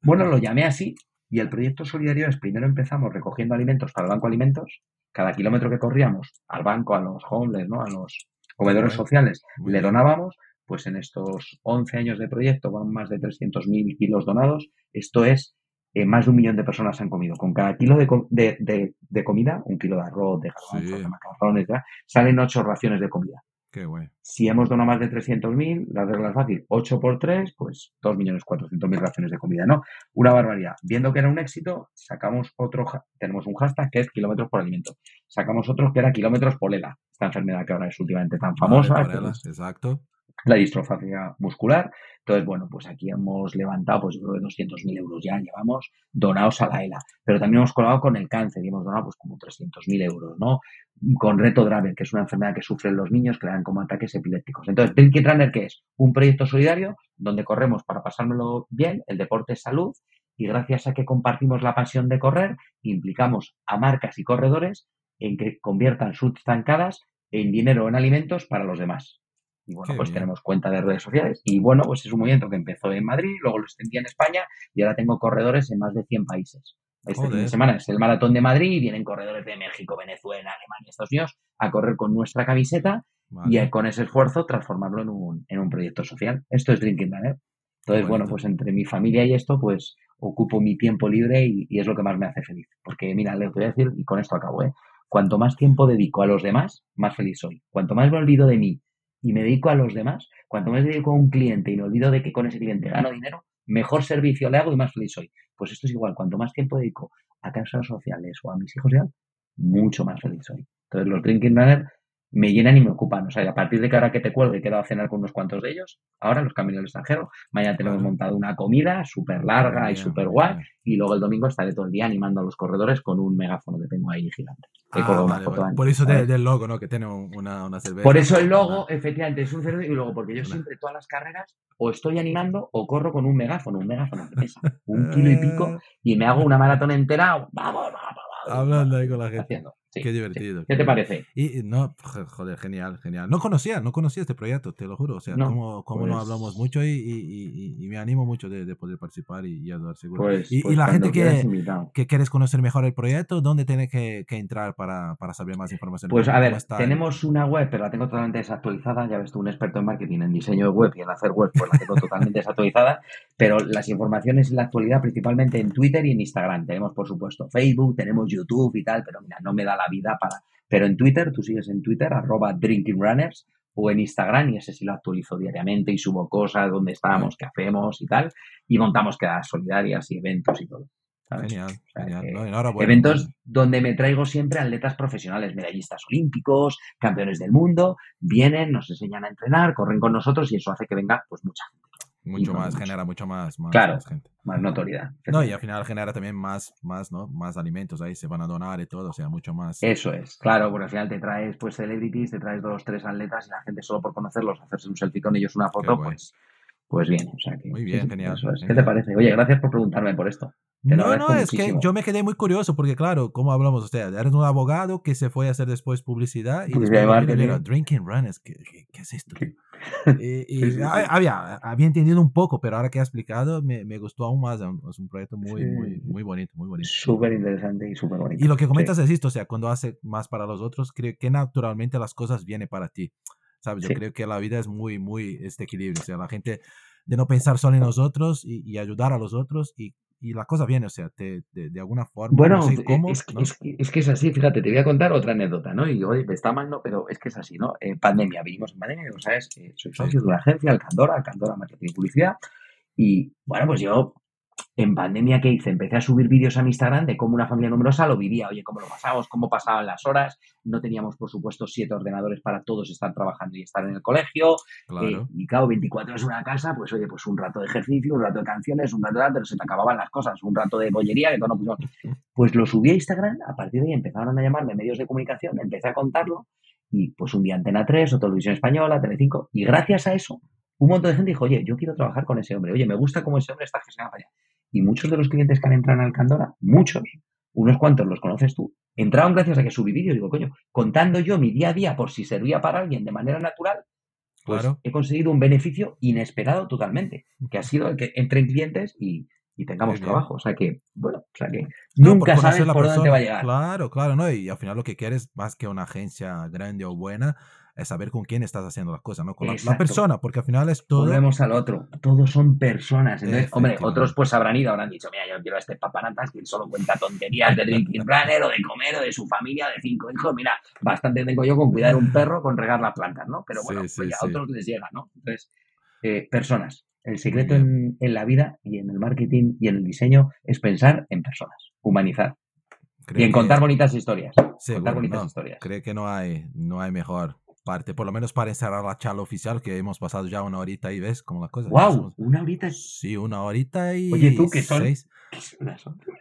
Bueno, lo llamé así y el proyecto solidario es, primero empezamos recogiendo alimentos para el Banco Alimentos, cada kilómetro que corríamos al banco, a los homeless, ¿no? a los comedores sociales, le donábamos, pues en estos 11 años de proyecto van más de 300.000 kilos donados. Esto es, eh, más de un millón de personas han comido. Con cada kilo de, de, comida, un kilo de arroz, de garbanzos, de macarrones, salen ocho raciones de comida. Qué Si hemos donado más de 300.000, la regla es fácil, 8 por 3, pues 2.400.000 raciones de comida, ¿no? Una barbaridad. Viendo que era un éxito, sacamos otro, tenemos un hashtag que es kilómetros por alimento. Sacamos otro que era kilómetros por ELA, esta enfermedad que ahora es últimamente tan famosa. exacto la distrofagia muscular. Entonces, bueno, pues aquí hemos levantado, pues yo creo que 200.000 euros ya llevamos donados a la ELA. Pero también hemos colado con el cáncer y hemos donado pues como 300.000 euros, ¿no? Con Reto Draven, que es una enfermedad que sufren los niños que le dan como ataques epilépticos. Entonces, Drinking Runner, ¿qué es? Un proyecto solidario donde corremos para pasármelo bien, el deporte es salud, y gracias a que compartimos la pasión de correr, implicamos a marcas y corredores en que conviertan sus zancadas en dinero o en alimentos para los demás. Y bueno, pues tenemos cuenta de redes sociales. Y bueno, pues es un movimiento que empezó en Madrid, luego lo extendí en España y ahora tengo corredores en más de 100 países. Este fin de semana es el maratón de Madrid y vienen corredores de México, Venezuela, Alemania, Estados Unidos a correr con nuestra camiseta y con ese esfuerzo transformarlo en un, en un proyecto social. Esto es Drinking Runner. Entonces, bueno, pues entre mi familia y esto, pues ocupo mi tiempo libre y, y, es lo que más me hace feliz. Porque, mira, le voy a decir, y con esto acabo, ¿eh? Cuanto más tiempo dedico a los demás, más feliz soy. Cuanto más me olvido de mí y me dedico a los demás, cuanto más me dedico a un cliente y me olvido de que con ese cliente gano dinero, mejor servicio le hago y más feliz soy. Pues esto es igual, cuanto más tiempo dedico a causas sociales o a mis hijos, mucho más feliz soy. Entonces los Drinking Runner me llenan y me ocupan. O sea, a partir de que ahora que te cuelgue he quedado a cenar con unos cuantos de ellos, ahora los caminos del extranjero, mañana tenemos montado una comida súper larga y súper guay, y luego el domingo estaré todo el día animando a los corredores con un megáfono que tengo ahí gigante. Ah, Por eso del logo, ¿no? Que tiene una, una cerveza. Por eso el logo, efectivamente, es un cerveza y luego porque yo siempre todas las carreras o estoy animando o corro con un megáfono, un megáfono que pesa <laughs> un kilo y pico y me hago una maratón entera, vamos, vamos, Hablando ahí con la gente. Qué divertido. ¿Qué te parece? Y no, joder, genial, genial. No conocía, no conocía este proyecto, te lo juro. O sea, como, como no hablamos pues mucho y, y, me animo mucho de, de poder participar y, ayudar seguro. Pues, y, pues la gente que, que quieres conocer mejor el proyecto, ¿dónde tiene que, que entrar para, para, saber más información? Pues a ver, tenemos una web, pero la tengo totalmente desactualizada. Ya ves tú, un experto en marketing, en diseño de web y en hacer web, pues la tengo totalmente <laughs> desactualizada. Pero las informaciones en la actualidad principalmente en Twitter y en Instagram. Tenemos, por supuesto, Facebook, tenemos YouTube y tal, pero mira, no me da la vida para... Pero en Twitter, tú sigues en Twitter, arroba drinkingrunners, o en Instagram, y ese sí lo actualizo diariamente y subo cosas, dónde estamos, qué hacemos y tal, y montamos quedadas solidarias y eventos y todo. Genial, genial. eventos donde me traigo siempre atletas profesionales, medallistas olímpicos, campeones del mundo, vienen, nos enseñan a entrenar, corren con nosotros y eso hace que venga pues mucha gente mucho más, genera mucho más, más, claro, gente. Más notoriedad. No, y al final genera también más, más, ¿no? Más alimentos ahí, se van a donar y todo, o sea, mucho más. Eso es, claro, porque al final te traes pues celebrities, te traes dos, tres atletas y la gente solo por conocerlos, hacerse un selfie con ellos, una foto, pues, pues bien. O sea que, Muy bien, genial, ¿Qué te parece? Oye, gracias por preguntarme por esto. no, no, es que yo me quedé muy curioso porque, claro, como hablamos, usted, eres un abogado que se fue a hacer después publicididad y después de Drinking Runners, ¿qué, qué, es esto? Y, <laughs> Había, había entendido un poco, pero ahora que ha explicado me, me gustó aún más. Es un proyecto muy, muy, muy bonito, muy bonito. Súper interesante y súper bonito. Y lo que comentas es esto, o sea, cuando hace más para los otros, creo que naturalmente las cosas vienen para ti. ¿Sabes? Yo creo que la vida es muy, muy este equilibrio. O sea, la gente de no pensar solo en nosotros y, y ayudar a los otros y y la cosa viene, o sea, te, de, de, alguna forma. Bueno, cómo, es, es, que es así, fíjate, te voy a contar otra anécdota, ¿no? Y oye, está mal, ¿no? Pero es que es así, ¿no? Eh, pandemia, vivimos en pandemia, ¿sabes? Eh, soy socio de una agencia, Alcandora, Alcandora Marketing y Publicidad. Y bueno, pues yo en pandemia, ¿qué hice? Empecé a subir vídeos a mi Instagram de cómo una familia numerosa lo vivía. Oye, cómo lo pasamos, cómo pasaban las horas. No teníamos, por supuesto, siete ordenadores para todos estar trabajando y estar en el colegio. Claro. Eh, y claro, 24 horas una casa, pues oye, pues un rato de ejercicio, un rato de canciones, un rato de pero se te acababan las cosas. Un rato de bollería, que todo no pusimos. <laughs> Pues lo subí a Instagram, a partir de ahí empezaron a llamarme medios de comunicación, empecé a contarlo. Y pues un día Antena 3 o Televisión Española, Telecinco. Y gracias a eso, un montón de gente dijo, oye, yo quiero trabajar con ese hombre. Oye, me gusta cómo ese hombre está gestionando para allá. Y muchos de los clientes que han entrado en Alcandora, muchos, unos cuantos los conoces tú, entraron gracias a que subí vídeo. Digo, coño, contando yo mi día a día por si servía para alguien de manera natural, pues he conseguido un beneficio inesperado totalmente, que ha sido el que entren clientes y, tengamos trabajo. O sea que, bueno, o sea que nunca sabes por dónde va a llegar. Claro, claro, ¿no? Y al final lo que quieres, más que una agencia grande o buena, es saber con quién estás haciendo las cosas, ¿no? Con la, persona, porque al final es todo. Volvemos al otro. Todos son personas. Entonces, hombre, otros pues habrán ido, habrán dicho, mira, yo quiero a este papanatas que solo cuenta tonterías de drinking <laughs> planner o de comer o de su familia de cinco hijos. Mira, bastante tengo yo con cuidar un perro, con regar las plantas, ¿no? Pero bueno, pues a otros les llega, ¿no? Entonces, eh, personas. El secreto en, en, la vida y en el marketing y en el diseño es pensar en personas, humanizar. y en contar bonitas historias. contar bonitas historias. Creo que no hay, no hay mejor parte, por lo menos para encerrar la charla oficial, que hemos pasado ya una horita y ves como las cosas. ¡Wow! ¿Una horita? Sí, una horita y. Oye, tú que son.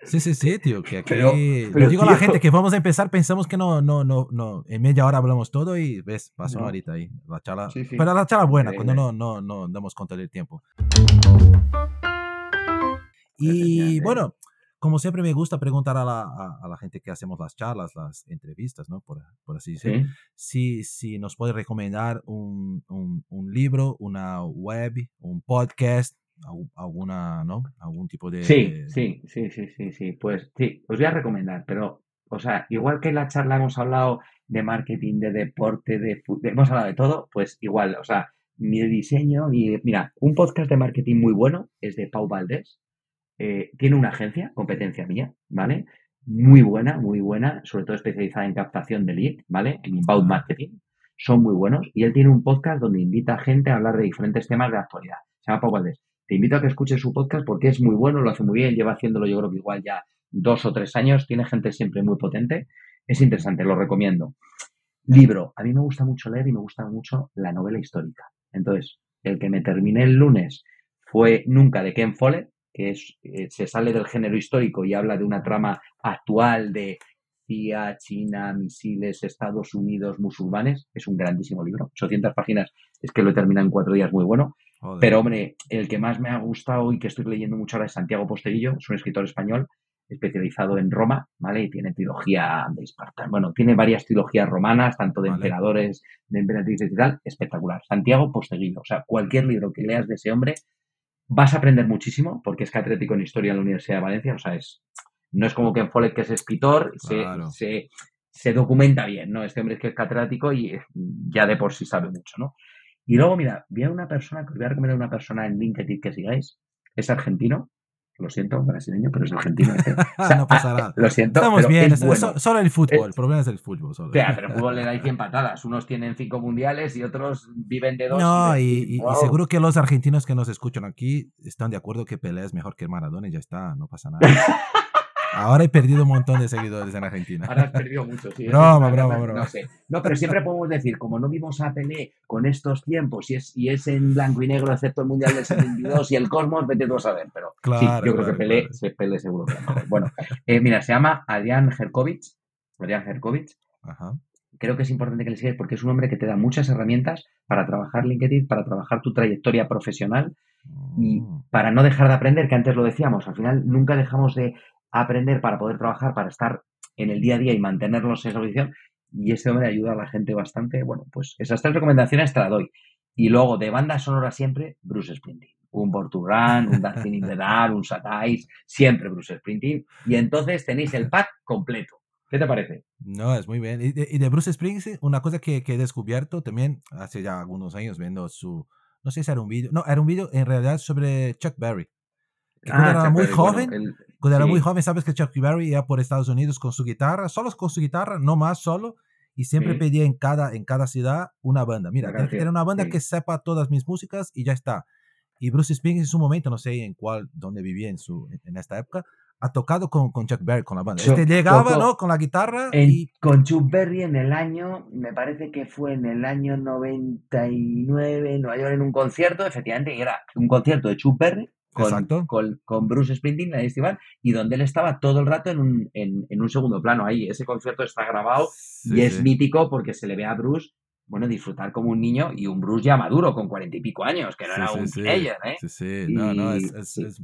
Sí, sí, sí, tío. Que aquí. Pero, digo a la gente que vamos a empezar, pensamos que no, no, no, no. En media hora hablamos todo y ves, pasa una horita ahí. La charla. Pero la charla buena, cuando no, no, no damos cuenta del tiempo. Y bueno, como siempre me gusta preguntar a la, a, la, gente que hacemos las charlas, las entrevistas, ¿no? Por, por así decirlo, si, si nos puede recomendar un, un, un, libro, una web, un podcast, alguna, ¿no? Algún tipo de... Sí, sí, sí, sí, sí, sí, pues sí, os voy a recomendar, pero, o sea, igual que en la charla hemos hablado de marketing, de deporte, de, de hemos hablado de todo, pues igual, o sea, ni de diseño, ni... Mira, un podcast de marketing muy bueno es de Pau Valdés, eh, tiene una agencia, competencia mía, ¿vale? Muy buena, muy buena, sobre todo especializada en captación de lead, ¿vale? En inbound marketing. Son muy buenos. Y él tiene un podcast donde invita a gente a hablar de diferentes temas de actualidad. Se llama Pau Valdés. Te invito a que escuches su podcast porque es muy bueno, lo hace muy bien, lleva haciéndolo yo creo que igual ya dos o tres años, tiene gente siempre muy potente. Es interesante, lo recomiendo. Libro. A mí me gusta mucho leer y me gusta mucho la novela histórica. Entonces, el que me terminé el lunes fue Nunca de Ken Follett, que es, eh, se sale del género histórico y habla de una trama actual de CIA, China, misiles, Estados Unidos, musulmanes. Es un grandísimo libro. 800 páginas, es que lo he terminado en cuatro días, muy bueno. Pero, hombre, el que más me ha gustado y que estoy leyendo mucho ahora es Santiago Posteguillo, es un escritor español. especializado en Roma, ¿vale? Y tiene trilogía de Esparta. Bueno, tiene varias trilogías romanas, tanto de emperadores, de emperatrices y tal, espectacular. Santiago Posteguillo, o sea, cualquier libro que leas de ese hombre, vas a aprender muchísimo, porque es catedrático en Historia en la Universidad de Valencia, o sea, es, no es como que en Follett, que es escritor, se, se, documenta bien, ¿no? Este hombre es que es catedrático y ya de por sí sabe mucho, ¿no? Y luego, mira, vi a una persona, que os voy a recomendar una persona en LinkedIn que sigáis, es argentino, lo siento, brasileño, pero es argentino. <laughs> no pasa nada. Lo siento. Estamos bien, solo el fútbol. el problema es el fútbol. Solo. pero el fútbol le da 100 patadas. Unos tienen 5 mundiales y otros viven de dos. No, y, seguro que los argentinos que nos escuchan aquí están de acuerdo que Pelé es mejor que Maradona y ya está, no pasa nada. <laughs> Ahora he perdido un montón de seguidores en Argentina. Ahora has perdido mucho, sí. Broma, broma, broma. No sé. No, pero siempre podemos decir, como no vimos a Pelé con estos tiempos y es, y es en blanco y negro, excepto el Mundial del 72 y el Cosmos, vete tú a saber. Pero sí, yo creo que Pelé, Pelé seguro que Bueno, eh, mira, se llama Adrián Jerkovich. Adrián Jerkovich. Ajá. Creo que es importante que le sigas porque es un hombre que te da muchas herramientas para trabajar LinkedIn, para trabajar tu trayectoria profesional y mm. para no dejar de aprender, que antes lo decíamos, al final nunca dejamos de aprender para poder trabajar, para estar en el día a día y mantenernos en esa posición. Y este hombre ayuda a la gente bastante. Bueno, pues esas tres recomendaciones te las doy. Y luego, de banda sonora siempre, Bruce Springsteen. Un Borturran, un Dancing in the Dark, un Satais, siempre Bruce Springsteen. Y entonces tenéis el pack completo. ¿Qué te parece? No, es muy bien. Y de, Bruce Springsteen, una cosa que, que, he descubierto también hace ya algunos años viendo su, no sé si era un vídeo, no, era un vídeo en realidad sobre Chuck Berry. Que ah, era muy joven, cuando era muy joven, sabes que Chuck Berry iba por Estados Unidos con su guitarra, solo con su guitarra, no más solo, y siempre pedía en cada, en cada ciudad una banda. Mira, tienes que tener una banda que sepa todas mis músicas y ya está. Y Bruce Springsteen en su momento, no sé en cuál, dónde vivía en, su, en esta época, ha tocado con, con Chuck Berry, con la banda. este llegaba, ¿no? Con la guitarra. y... Con Chuck Berry en el año, me parece que fue en el año 99 en Nueva York en un concierto, efectivamente, y era un concierto de Chuck Berry con, con, con, Bruce Springsteen, la festival, y donde él estaba todo el rato en un, en, en un segundo plano. Ahí, ese concierto está grabado y es mítico porque se le ve a Bruce, bueno, disfrutar como un niño y un Bruce ya maduro, con cuarenta y pico años, que no era un player, ¿eh? Sí, sí, no, no, es, es, es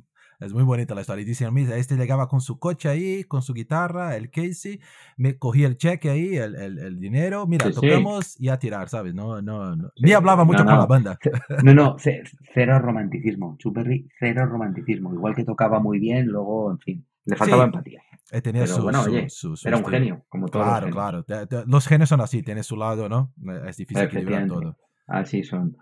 muy bonita la historia. Y dicen, mira, este llegaba con su coche ahí, con su guitarra, el Casey, me cogí el cheque ahí, el, el, el dinero, mira, tocamos y a tirar, ¿sabes? No, no, no. Ni hablaba mucho con la banda. No, no, cero romanticismo. Chuperry, cero romanticismo. Igual que tocaba muy bien, luego, en fin, le faltaba empatía. Eh, tenía Pero su, bueno, oye, era un genio, como todos Claro, los claro. Los genios son así, tiene su lado, ¿no? Es difícil equilibrar todo. Así son.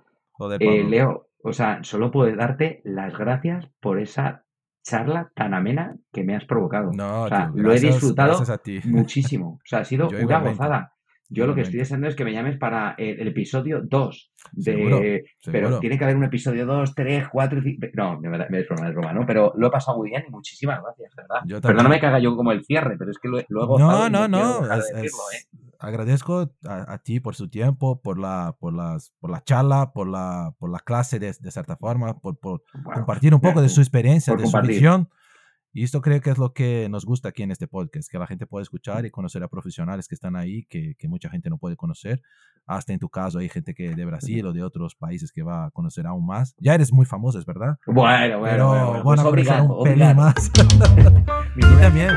eh, Leo, o sea, solo puedo darte las gracias por esa charla tan amena que me has provocado. No, o sea, lo he disfrutado muchísimo. O sea, ha sido <laughs> una gozada. Yo lo que estoy deseando es que me llames para el, episodio 2. De... Pero tiene que haber un episodio 2, 3, 4, 5. No, me, es broma, es broma, ¿no? Pero lo he pasado muy bien y muchísimas gracias, ¿verdad? Perdóname que haga yo como el cierre, pero es que luego. No, no, no. ¿eh? agradezco a, ti por su tiempo, por la, por las, por la charla, por la, por la clase de, de cierta forma, por, por compartir un poco de su experiencia, de su visión. Y esto creo que es lo que nos gusta aquí en este podcast, que la gente puede escuchar y conocer a profesionales que están ahí, que, que mucha gente no puede conocer. Hasta en tu caso hay gente que de Brasil o de otros países que va a conocer aún más. Ya eres muy famoso, es verdad. Bueno, bueno, Pero bueno, bueno, pues un más. <laughs> <laughs> y también.